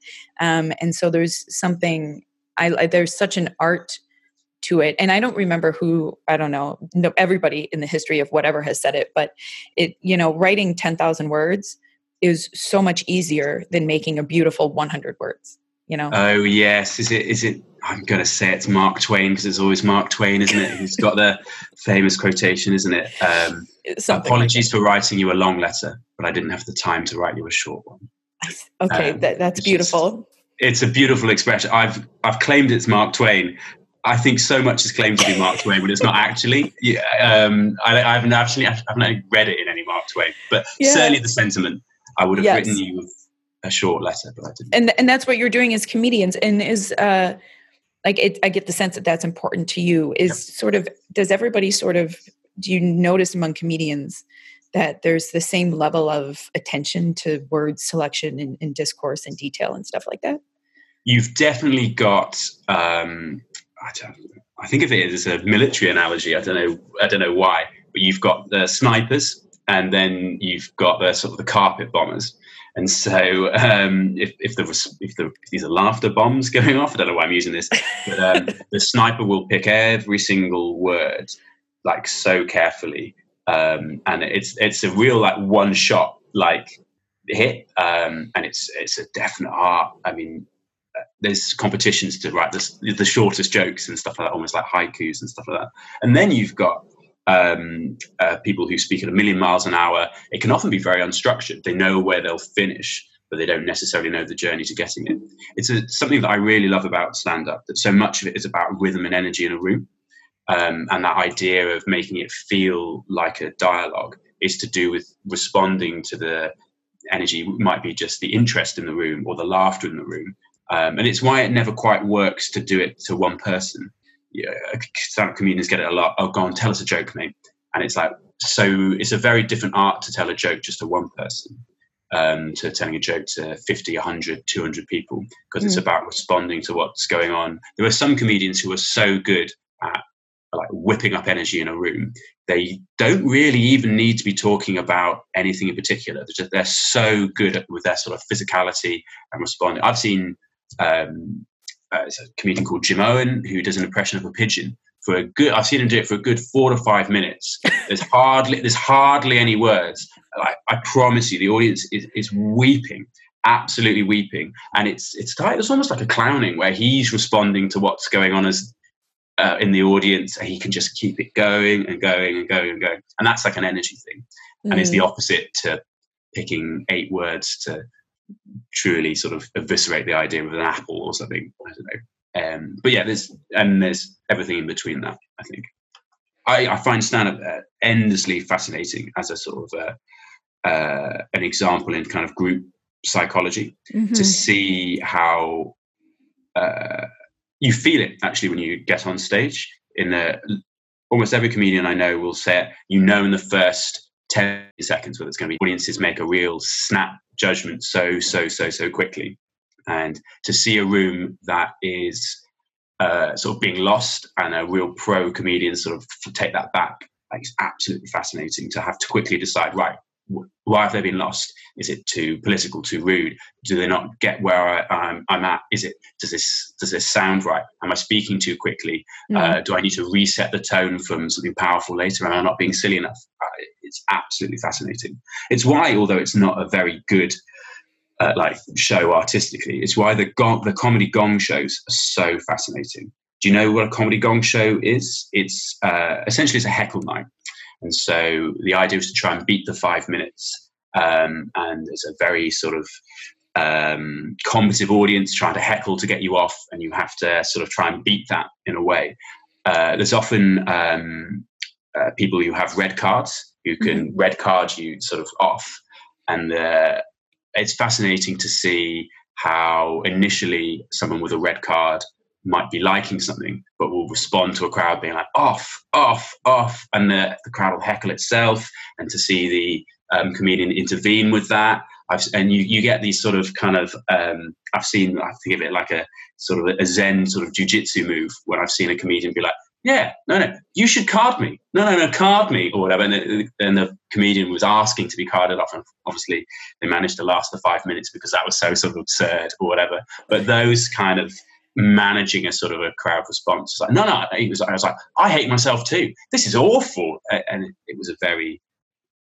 Um, and so there's something I, I there's such an art to it and i don't remember who i don't know no, everybody in the history of whatever has said it but it you know writing 10,000 words is so much easier than making a beautiful 100 words you know? Oh yes. Is it is it i'm going to say it's mark twain because it's always mark twain isn't it he's got the [LAUGHS] famous quotation isn't it? Um, apologies like for writing you a long letter but i didn't have the time to write you a short one. Okay um, that, that's beautiful just, it's a beautiful expression. I've I've claimed it's Mark Twain, I think so much is claimed to be Mark Twain but it's not actually. Yeah, um, I, I, haven't actually I haven't read it in any Mark Twain, but yeah. certainly the sentiment. I would have yes. written you a short letter, but I didn't. And and that's what you're doing as comedians, and is uh, like it, I get the sense that that's important to you. Is yep. sort of does everybody sort of do you notice among comedians that there's the same level of attention to word selection and, and discourse and detail and stuff like that? You've definitely got um, I, I think of it as a military analogy. I don't know. I don't know why, but you've got the snipers, and then you've got the sort of the carpet bombers. And so, um, if if there was if, the, if these are laughter bombs [LAUGHS] going off, I don't know why I'm using this, but um, [LAUGHS] the sniper will pick every single word like so carefully, um, and it's it's a real like one shot like hit, um, and it's it's a definite art. I mean, there's competitions to write the, the shortest jokes and stuff like that, almost like haikus and stuff like that. And then you've got um, uh, people who speak at a million miles an hour. It can often be very unstructured. They know where they'll finish, but they don't necessarily know the journey to getting it. It's a, something that I really love about stand up, that so much of it is about rhythm and energy in a room. Um, and that idea of making it feel like a dialogue is to do with responding to the energy, it might be just the interest in the room or the laughter in the room um, and it's why it never quite works to do it to one person. Yeah, stand-up comedians get it a lot. Oh, go on, tell us a joke, mate. And it's like so. It's a very different art to tell a joke just to one person, um, to telling a joke to 50, 100, 200 people, because mm. it's about responding to what's going on. There are some comedians who are so good at like whipping up energy in a room. They don't really even need to be talking about anything in particular. They're, just, they're so good at, with their sort of physicality and responding. I've seen um, uh, it's a comedian called Jim Owen who does an impression of a pigeon for a good. I've seen him do it for a good four to five minutes. There's hardly there's hardly any words. I, I promise you, the audience is, is weeping, absolutely weeping, and it's it's it's almost like a clowning where he's responding to what's going on as uh, in the audience, and he can just keep it going and going and going and going, and that's like an energy thing, mm. and it's the mm. opposite to picking eight words to truly sort of eviscerate the idea of an apple or something. I don't know. Um, but yeah, there's and there's everything in between that. I think I, I find stand-up uh, endlessly fascinating as a sort of uh, uh, an example in kind of group psychology mm-hmm. to see how uh, you feel it actually when you get on stage. In the almost every comedian I know will say it, you know in the first 10 seconds whether it's going to be audiences make a real snap judgment so so so so quickly. And to see a room that is uh, sort of being lost and a real pro comedian sort of take that back like, it's absolutely fascinating to have to quickly decide right why have they been lost is it too political too rude do they not get where I, am at is it does this does this sound right am i speaking too quickly mm. uh, do i need to reset the tone from something powerful later am i not being silly enough uh, it's absolutely fascinating it's why although it's not a very good uh, like show artistically. It's why the gong, the comedy gong shows are so fascinating. Do you know what a comedy gong show is? It's uh, essentially it's a heckle night, and so the idea is to try and beat the five minutes. Um, and it's a very sort of um, combative audience trying to heckle to get you off, and you have to sort of try and beat that in a way. Uh, there's often um, uh, people who have red cards who can mm-hmm. red card you sort of off, and uh, it's fascinating to see how initially someone with a red card might be liking something, but will respond to a crowd being like off, off, off, and the, the crowd will heckle itself, and to see the um, comedian intervene with that. I've, and you, you get these sort of kind of um, I've seen I think of it like a sort of a Zen sort of jujitsu move when I've seen a comedian be like, yeah, no, no, you should card me. No, no, no, card me or whatever. And the, and the comedian was asking to be carded off. And obviously they managed to last the five minutes because that was so sort of absurd or whatever. But those kind of managing a sort of a crowd response, like, no, no, it was, I was like, I hate myself too. This is awful. And it was a very,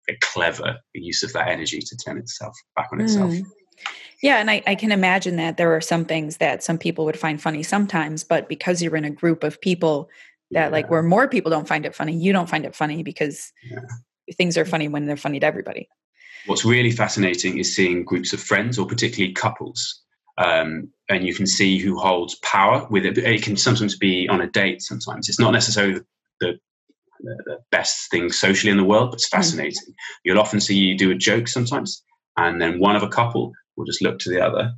very clever use of that energy to turn itself back on itself. Mm. Yeah, and I, I, can imagine that there are some things that some people would find funny sometimes, but because you're in a group of people that yeah. like where more people don't find it funny you don't find it funny because yeah. things are funny when they're funny to everybody what's really fascinating is seeing groups of friends or particularly couples um, and you can see who holds power with it it can sometimes be on a date sometimes it's not necessarily the, the, the best thing socially in the world but it's hmm. fascinating mm. you'll often see you do a joke sometimes and then one of a couple will just look to the other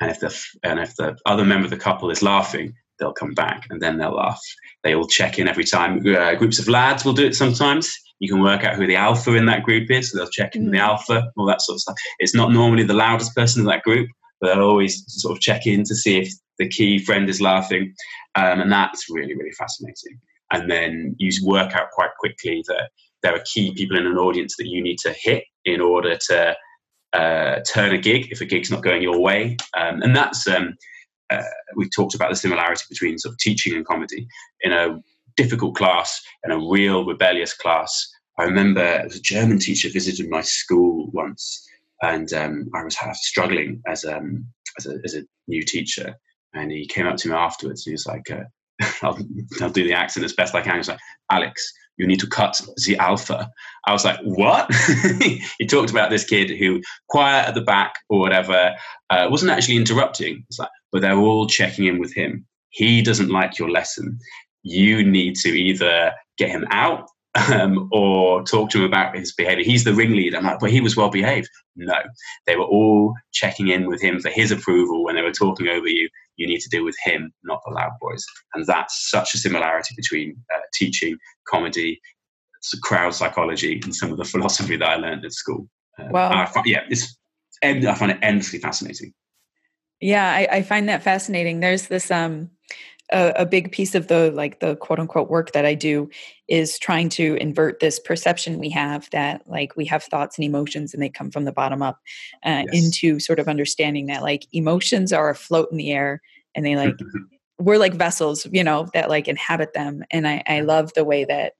and if the and if the other member of the couple is laughing they'll come back and then they'll laugh. They all check in every time. Uh, groups of lads will do it sometimes. You can work out who the alpha in that group is. So they'll check in mm. the alpha, all that sort of stuff. It's not normally the loudest person in that group, but they'll always sort of check in to see if the key friend is laughing. Um, and that's really, really fascinating. And then you work out quite quickly that there are key people in an audience that you need to hit in order to uh, turn a gig if a gig's not going your way. Um, and that's um, uh, we talked about the similarity between sort of teaching and comedy in a difficult class in a real rebellious class. I remember a German teacher visited my school once, and um, I was struggling as, um, as, a, as a new teacher. And he came up to me afterwards and he was like, uh, [LAUGHS] I'll, I'll, do the accent as best I can. He was like, Alex, you need to cut the alpha. I was like, what? [LAUGHS] he talked about this kid who, quiet at the back or whatever, uh, wasn't actually interrupting. It's like, but they're all checking in with him. He doesn't like your lesson. You need to either get him out um, or talk to him about his behavior. He's the ringleader. I'm like, but he was well behaved. No, they were all checking in with him for his approval when they were talking over you. You need to deal with him, not the loud boys. And that's such a similarity between uh, teaching, comedy, crowd psychology, and some of the philosophy that I learned at school. Uh, wow. Find, yeah, it's, I find it endlessly fascinating. Yeah, I, I find that fascinating. There's this um a, a, big piece of the like the quote unquote work that I do is trying to invert this perception we have that like we have thoughts and emotions and they come from the bottom up uh, yes. into sort of understanding that like emotions are afloat in the air and they like [LAUGHS] we're like vessels you know that like inhabit them and I, I love the way that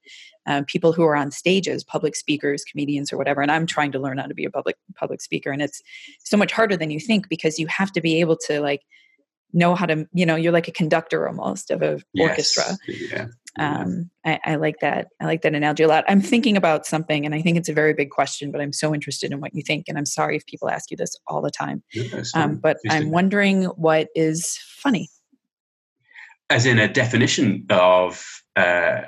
uh, people who are on stages, public speakers, comedians, or whatever. And I'm trying to learn how to be a public public speaker, and it's so much harder than you think because you have to be able to like know how to, you know, you're like a conductor almost of an yes. orchestra. Yeah. Um, I, I, like that. I like that analogy a lot. I'm thinking about something, and I think it's a very big question, but I'm so interested in what you think. And I'm sorry if people ask you this all the time. um, but I'm wondering what is funny. As in a definition of uh,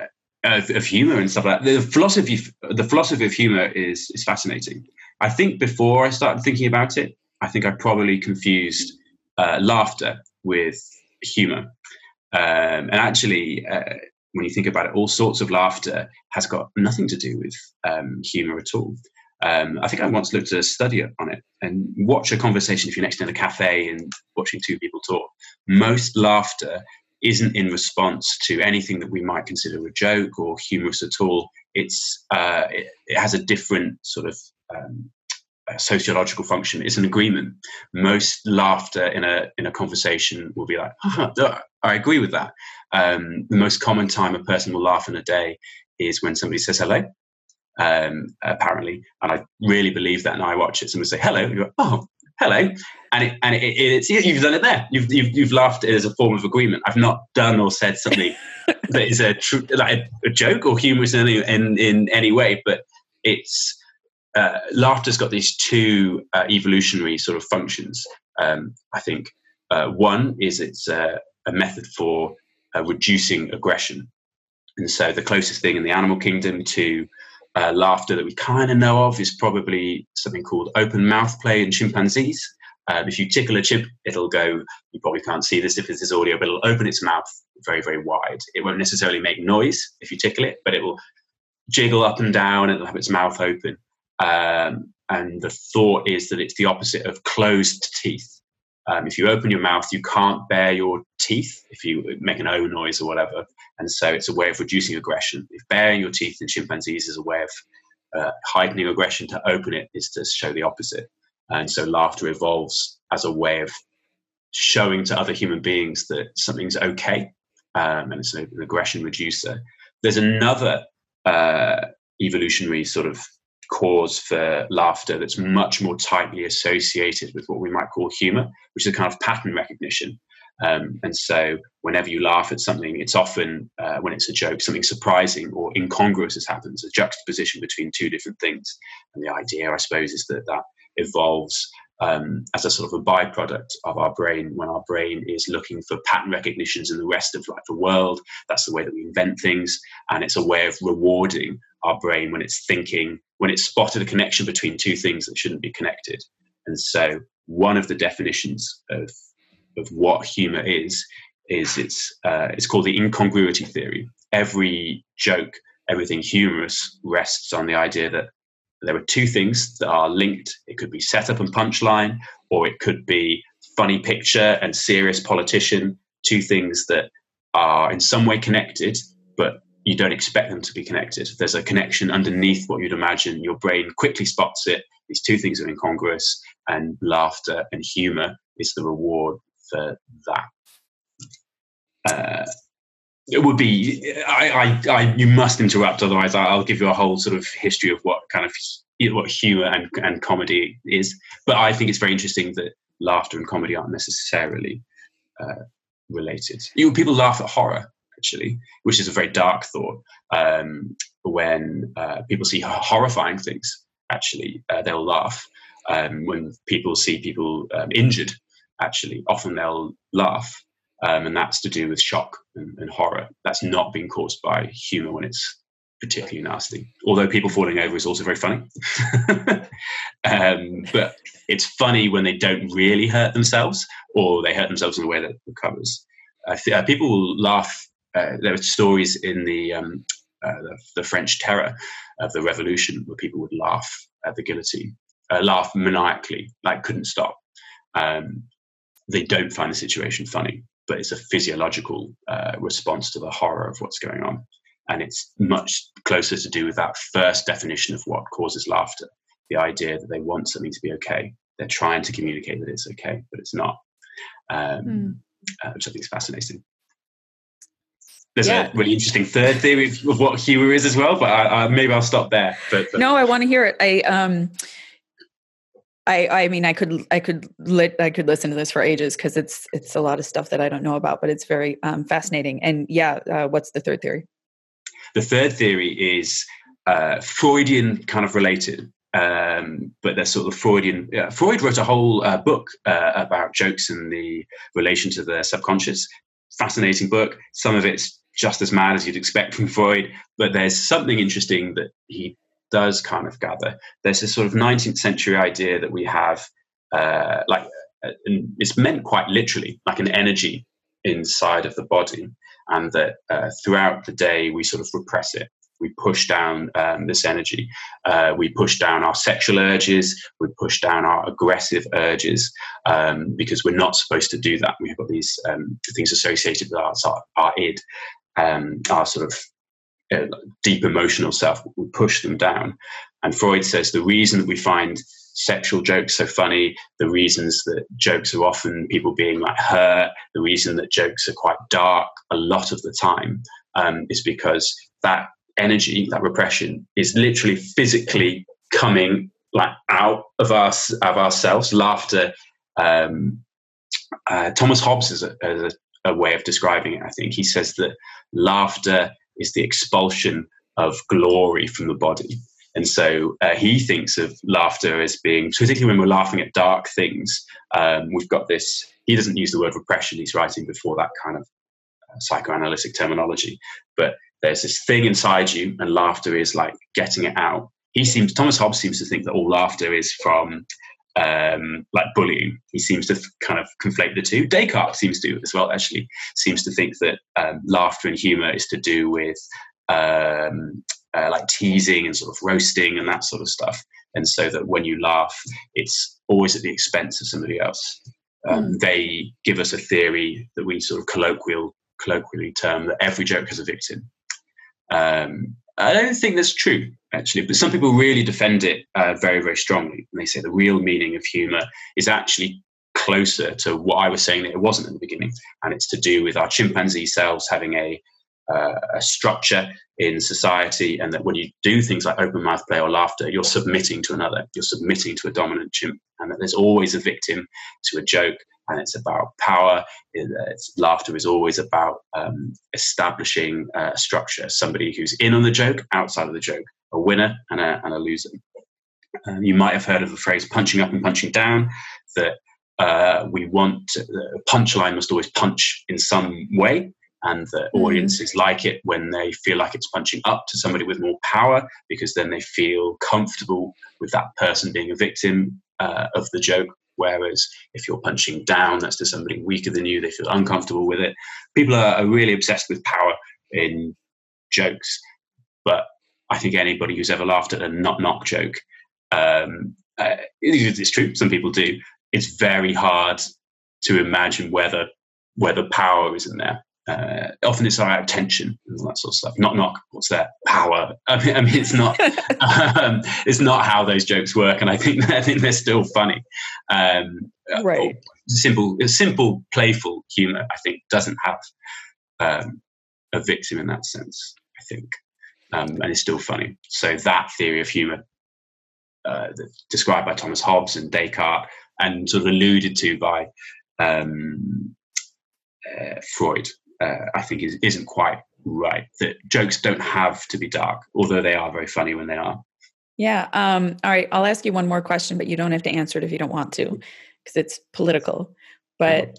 of, of, humor and stuff like that. The philosophy, the philosophy of humor is is fascinating. I think before I started thinking about it, I think I probably confused uh, laughter with humor. Um, and actually, uh, when you think about it, all sorts of laughter has got nothing to do with um, humor at all. Um, I think I once looked at a study on it and watch a conversation if you're next in a cafe and watching two people talk. Most laughter isn't in response to anything that we might consider a joke or humorous at all. It's uh, it, it, has a different sort of um, sociological function. It's an agreement. Most laughter in a in a conversation will be like, I agree with that. Um, the most common time a person will laugh in a day is when somebody says hello. Um, apparently, and I really believe that. And I watch it, somebody say hello, you go, oh, hello, and it, and it, it's you've done it there. You've, you've you've laughed as a form of agreement. I've not done or said something [LAUGHS] that is a true like a, a, joke or humorous in any, in in any way, but it's uh, laughter's got these two uh, evolutionary sort of functions. Um, I think uh, one is it's a method for uh, reducing aggression, and so the closest thing in the animal kingdom to uh, laughter that we kind of know of is probably something called open mouth play in chimpanzees. Um, if you tickle a chip, it'll go. You probably can't see this if this is audio, but it'll open its mouth very, very wide. It won't necessarily make noise if you tickle it, but it will jiggle up and down and it'll have its mouth open. Um, and the thought is that it's the opposite of closed teeth. Um, if you open your mouth, you can't bare your teeth if you make an O noise or whatever. And so it's a way of reducing aggression. If baring your teeth in chimpanzees is a way of uh, heightening aggression, to open it is to show the opposite. And so laughter evolves as a way of showing to other human beings that something's okay. Um, and it's an aggression reducer. There's another uh, evolutionary sort of cause for laughter that's much more tightly associated with what we might call humor, which is a kind of pattern recognition. Um, and so, whenever you laugh at something, it's often uh, when it's a joke, something surprising or incongruous has happened, a juxtaposition between two different things. And the idea, I suppose, is that that evolves um, as a sort of a byproduct of our brain when our brain is looking for pattern recognitions in the rest of like the world. That's the way that we invent things, and it's a way of rewarding our brain when it's thinking, when it's spotted a connection between two things that shouldn't be connected. And so, one of the definitions of of what humor is is it's uh, it's called the incongruity theory. Every joke, everything humorous rests on the idea that there are two things that are linked. It could be setup and punchline, or it could be funny picture and serious politician. Two things that are in some way connected, but you don't expect them to be connected. There's a connection underneath what you'd imagine. Your brain quickly spots it. These two things are incongruous, and laughter and humor is the reward for that. Uh, it would be I, I, I, you must interrupt otherwise i'll give you a whole sort of history of what kind of what humor and, and comedy is but i think it's very interesting that laughter and comedy aren't necessarily uh, related you people laugh at horror actually which is a very dark thought um, when uh, people see horrifying things actually uh, they'll laugh um, when people see people um, injured actually often they'll laugh um, and that's to do with shock and, and, horror. That's not being caused by humor when it's particularly nasty. Although people falling over is also very funny, [LAUGHS] um, but it's funny when they don't really hurt themselves or they hurt themselves in a way that recovers. Uh, uh, people will laugh. Uh, there are stories in the, um, uh, the, the French Terror of the Revolution where people would laugh at the guillotine, uh, laugh maniacally, like couldn't stop. Um, they don't find the situation funny but it's a physiological uh, response to the horror of what's going on. And it's much closer to do with that first definition of what causes laughter the idea that they want something to be okay. They're trying to communicate that it's okay, but it's not, um, mm. which I think is fascinating. There's yeah. a really interesting third theory of what humor is as well, but I, I, maybe I'll stop there. But, but. No, I want to hear it. I um, I, I mean, I could, I could, lit, I could listen to this for ages because it's, it's a lot of stuff that I don't know about, but it's very um, fascinating. And yeah, uh, what's the third theory? The third theory is uh, Freudian kind of related, um, but they're sort of Freudian. Yeah, Freud wrote a whole uh, book uh, about jokes and the relation to the subconscious. Fascinating book. Some of it's just as mad as you'd expect from [LAUGHS] Freud, but there's something interesting that he does kind of gather. There's this sort of 19th century idea that we have, uh, like, uh, it's meant quite literally, like an energy inside of the body, and that uh, throughout the day we sort of repress it we push down um, this energy. Uh, we push down our sexual urges. We push down our aggressive urges um, because we're not supposed to do that. We've got these um, things associated with our, our id, um, our sort of uh, deep emotional self. We push them down. And Freud says the reason that we find sexual jokes so funny, the reasons that jokes are often people being like hurt, the reason that jokes are quite dark a lot of the time um, is because that energy, that repression, is literally physically coming like out of us of ourselves. Laughter. Um, uh, Thomas Hobbes is, a, is a, a way of describing it. I think he says that laughter is the expulsion of glory from the body. And so uh, he thinks of laughter as being, particularly when we're laughing at dark things, um, we've got this. He doesn't use the word repression, he's writing before that kind of uh, psychoanalytic terminology. But there's this thing inside you, and laughter is like getting it out. He seems Thomas Hobbes seems to think that all laughter is from um, like bullying. He seems to kind of conflate the two. Descartes seems to as well. Actually, seems to think that um, laughter and humor is to do with um, uh, like teasing and sort of roasting and that sort of stuff. And so that when you laugh, it's always at the expense of somebody else. Um, mm. They give us a theory that we sort of colloquial colloquially term that every joke has a victim. Um, I don't think that's true, actually, but some people really defend it uh, very, very strongly. And they say the real meaning of humor is actually closer to what I was saying that it wasn't in the beginning. And it's to do with our chimpanzee selves having a, uh, a structure in society, and that when you do things like open mouth play or laughter, you're submitting to another, you're submitting to a dominant chimp, and that there's always a victim to a joke and it's about power. It's, laughter is always about um, establishing a structure, somebody who's in on the joke, outside of the joke, a winner and a, and a loser. Um, you might have heard of the phrase punching up and punching down, that uh, we want the punchline must always punch in some way. And the mm-hmm. audiences like it when they feel like it's punching up to somebody with more power because then they feel comfortable with that person being a victim uh, of the joke Whereas if you're punching down, that's to somebody weaker than you, they feel uncomfortable with it. People are, are really obsessed with power in jokes. But I think anybody who's ever laughed at a not knock joke, um, uh, it's true, some people do. It's very hard to imagine whether whether power is in there uh, often it's our attention and all that sort of stuff. Not knock, what's that? Power. [LAUGHS] I mean, I mean it's not [LAUGHS] um, it's not how those jokes work, and I think [LAUGHS] I think they're still funny. Um, right. Simple, simple, playful humor. I think doesn't have um, a victim in that sense. I think, um, and it's still funny. So that theory of humor, uh, described by Thomas Hobbes and Descartes, and sort of alluded to by um, uh, Freud uh, I think is, isn't quite right. That jokes don't have to be dark, although they are very funny when they are. Yeah. Um, all right. I'll ask you one more question, but you don't have to answer it if you don't want to, because it's political. But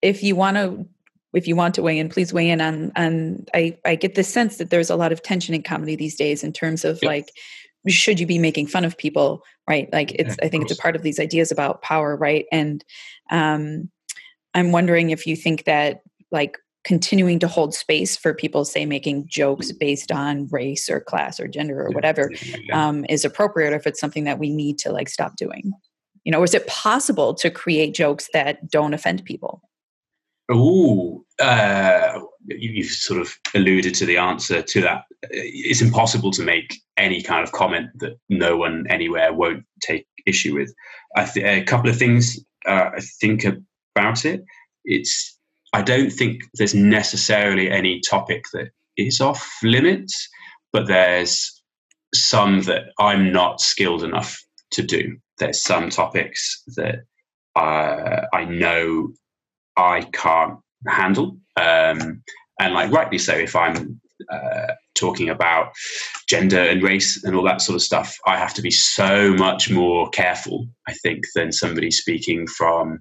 if you want to, if you want to weigh in, please weigh in on. On I, I get the sense that there's a lot of tension in comedy these days in terms of like, should you be making fun of people, right? Like it's. Yeah, I think it's a part of these ideas about power, right? And um, I'm wondering if you think that like continuing to hold space for people say making jokes mm. based on race or class or gender or whatever um, is appropriate or if it's something that we need to like stop doing you know is it possible to create jokes that don't offend people Oh, uh, you've sort of alluded to the answer to that. It's impossible to make any kind of comment that no one anywhere won't take issue with. I th- a couple of things uh, I think about it. It's I don't think there's necessarily any topic that is off limits, but there's some that I'm not skilled enough to do. There's some topics that uh, I know I can't handle, um, and like rightly so. If I'm uh, talking about gender and race and all that sort of stuff, I have to be so much more careful, I think, than somebody speaking from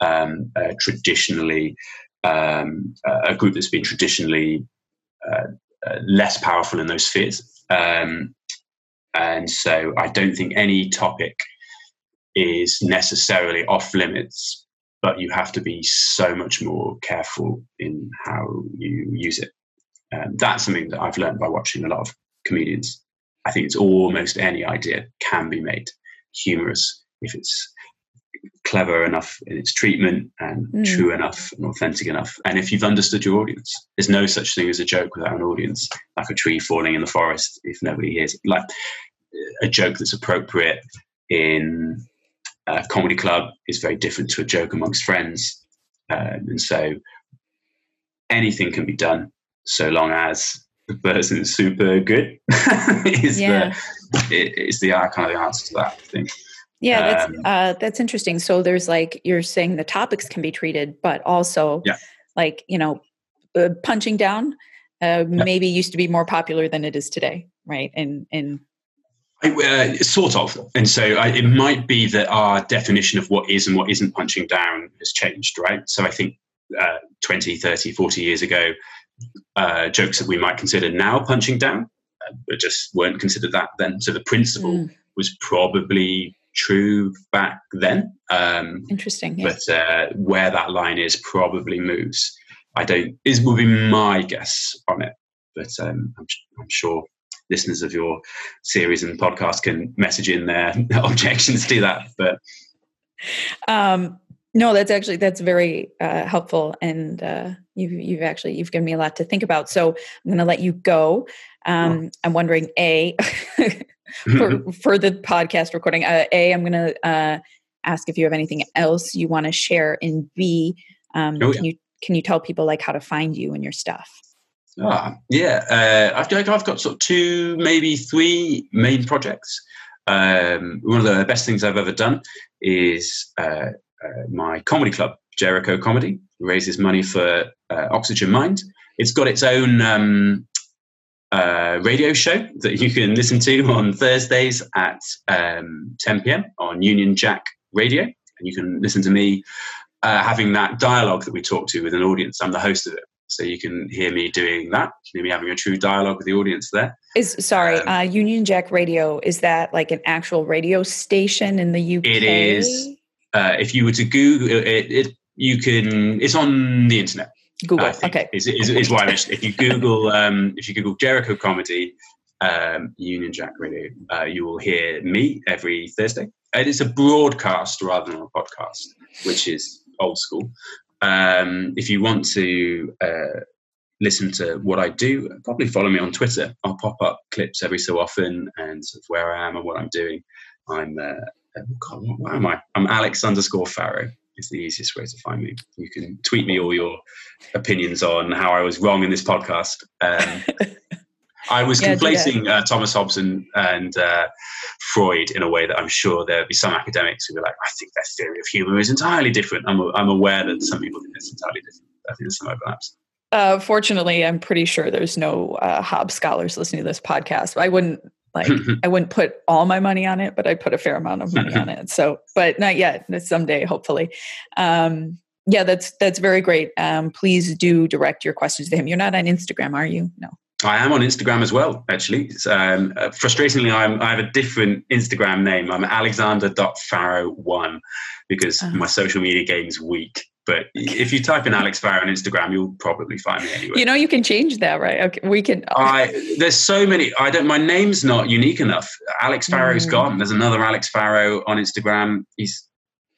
um, traditionally um, a group that's been traditionally uh, uh, less powerful in those spheres. Um, and so I don't think any topic is necessarily off limits, but you have to be so much more careful in how you use it. Um, that's something that I've learned by watching a lot of comedians. I think it's almost any idea can be made humorous if it's clever enough in its treatment and mm. true enough and authentic enough. And if you've understood your audience, there's no such thing as a joke without an audience, like a tree falling in the forest if nobody hears it. Like a joke that's appropriate in a comedy club is very different to a joke amongst friends. Um, and so anything can be done so long as the person is super good [LAUGHS] is yeah. the is the uh, kind of the answer to that I think. Yeah, that's um, uh, that's interesting. So there's like you're saying the topics can be treated, but also yeah. like you know, uh, punching down uh, yeah. maybe used to be more popular than it is today, right? And and uh, sort of. And so I, it might be that our definition of what is and what isn't punching down has changed, right? So I think uh, 20, 30, 40 years ago, uh, jokes that we might consider now punching down, uh, but just weren't considered that then. So the principle mm. was probably true back then. Um, Interesting. Yeah. But uh, where that line is probably moves. I don't, is will be my guess on it. But um, I'm, I'm sure listeners of your series and podcast can message in their [LAUGHS] objections to that. But um, no, that's actually that's very uh, helpful, and uh, you've you've actually you've given me a lot to think about. So I'm going to let you go. Um, oh. I'm wondering, a [LAUGHS] for [LAUGHS] for the podcast recording, uh, a I'm going to uh, ask if you have anything else you want to share, and b um, oh, can you can you tell people like how to find you and your stuff? Ah, yeah, uh, I've got I've got sort of two, maybe three main projects. Um, one of the best things I've ever done is uh, uh, my comedy club, Jericho Comedy, raises money for uh, Oxfordshire Mind. It's got its own um, uh, radio show that you can listen to on Thursdays at um, 10 p.m. on Union Jack Radio, and you can listen to me uh, having that dialogue that we talk to with an audience. I'm the host of it. So you can hear me doing that. You hear me having a true dialogue with the audience there. Is sorry, um, uh, Union Jack Radio is that like an actual radio station in the UK? It is. Uh, if you were to Google it, it, you can. It's on the internet. Google. okay. Is, is, is why I mentioned. If you Google, um, if you Google Jericho comedy, um, Union Jack Radio, uh, you will hear me every Thursday. And it's a broadcast rather than a podcast, which is old school. Um, if you want to uh, listen to what I do, probably follow me on Twitter. I'll pop up clips every so often and sort of where I am and what I'm doing. I'm uh, God, what am I? I'm Alex underscore Farrow. Is the easiest way to find me. You can tweet me all your opinions on how I was wrong in this podcast. Um, [LAUGHS] I was yeah, conflating uh, Thomas Hobbes and, and uh, Freud in a way that I'm sure there'll be some academics who be like, I think their theory of humor is entirely different. I'm, I'm aware that some people think it's entirely different. I think there's some overlaps. Uh, fortunately, I'm pretty sure there's no uh, Hobbes scholars listening to this podcast. I wouldn't like [LAUGHS] I wouldn't put all my money on it, but I put a fair amount of money on it. So, but not yet. Someday, hopefully. Um, yeah, that's that's very great. Um, please do direct your questions to him. You're not on Instagram, are you? No. I am on Instagram as well. Actually, um, uh, frustratingly, I'm, I have a different Instagram name. I'm Alexander.Farrow1 because uh-huh. my social media game's weak. But if you type in Alex Farrow on Instagram, you'll probably find me anyway. You know, you can change that, right? Okay, we can. [LAUGHS] I there's so many. I don't. My name's not unique enough. Alex Farrow's mm. gone. There's another Alex Farrow on Instagram. He's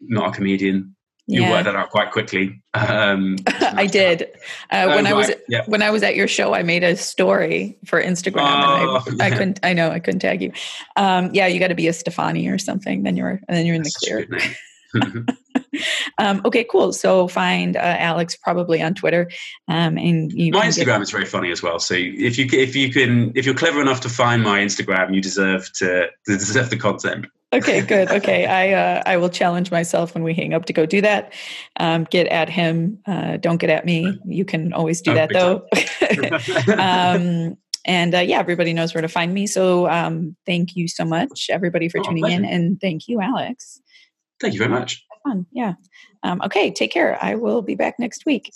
not a comedian. You yeah. that out quite quickly. Um, [LAUGHS] I did. Uh, when oh, I was yeah. when I was at your show, I made a story for Instagram, oh, and I, yeah. I, couldn't. I know I couldn't tag you. Um, yeah, you got to be a Stefani or something. Then you're and then you're in the clear. [LAUGHS] [LAUGHS] um, okay, cool. So find uh, Alex probably on Twitter, um, and my Instagram get- is very funny as well. So if you if you can if you're clever enough to find my Instagram, you deserve to deserve the content. Okay, good. Okay, I uh, I will challenge myself when we hang up to go do that. Um, get at him. Uh, don't get at me. You can always do that though. [LAUGHS] [LAUGHS] um, And uh, yeah, everybody knows where to find me. So um, thank you so much, everybody, for Oh, tuning pleasure. in. And thank you, Alex. Thank you very much. Fun. Yeah. Um, okay. Take care. I will be back next week.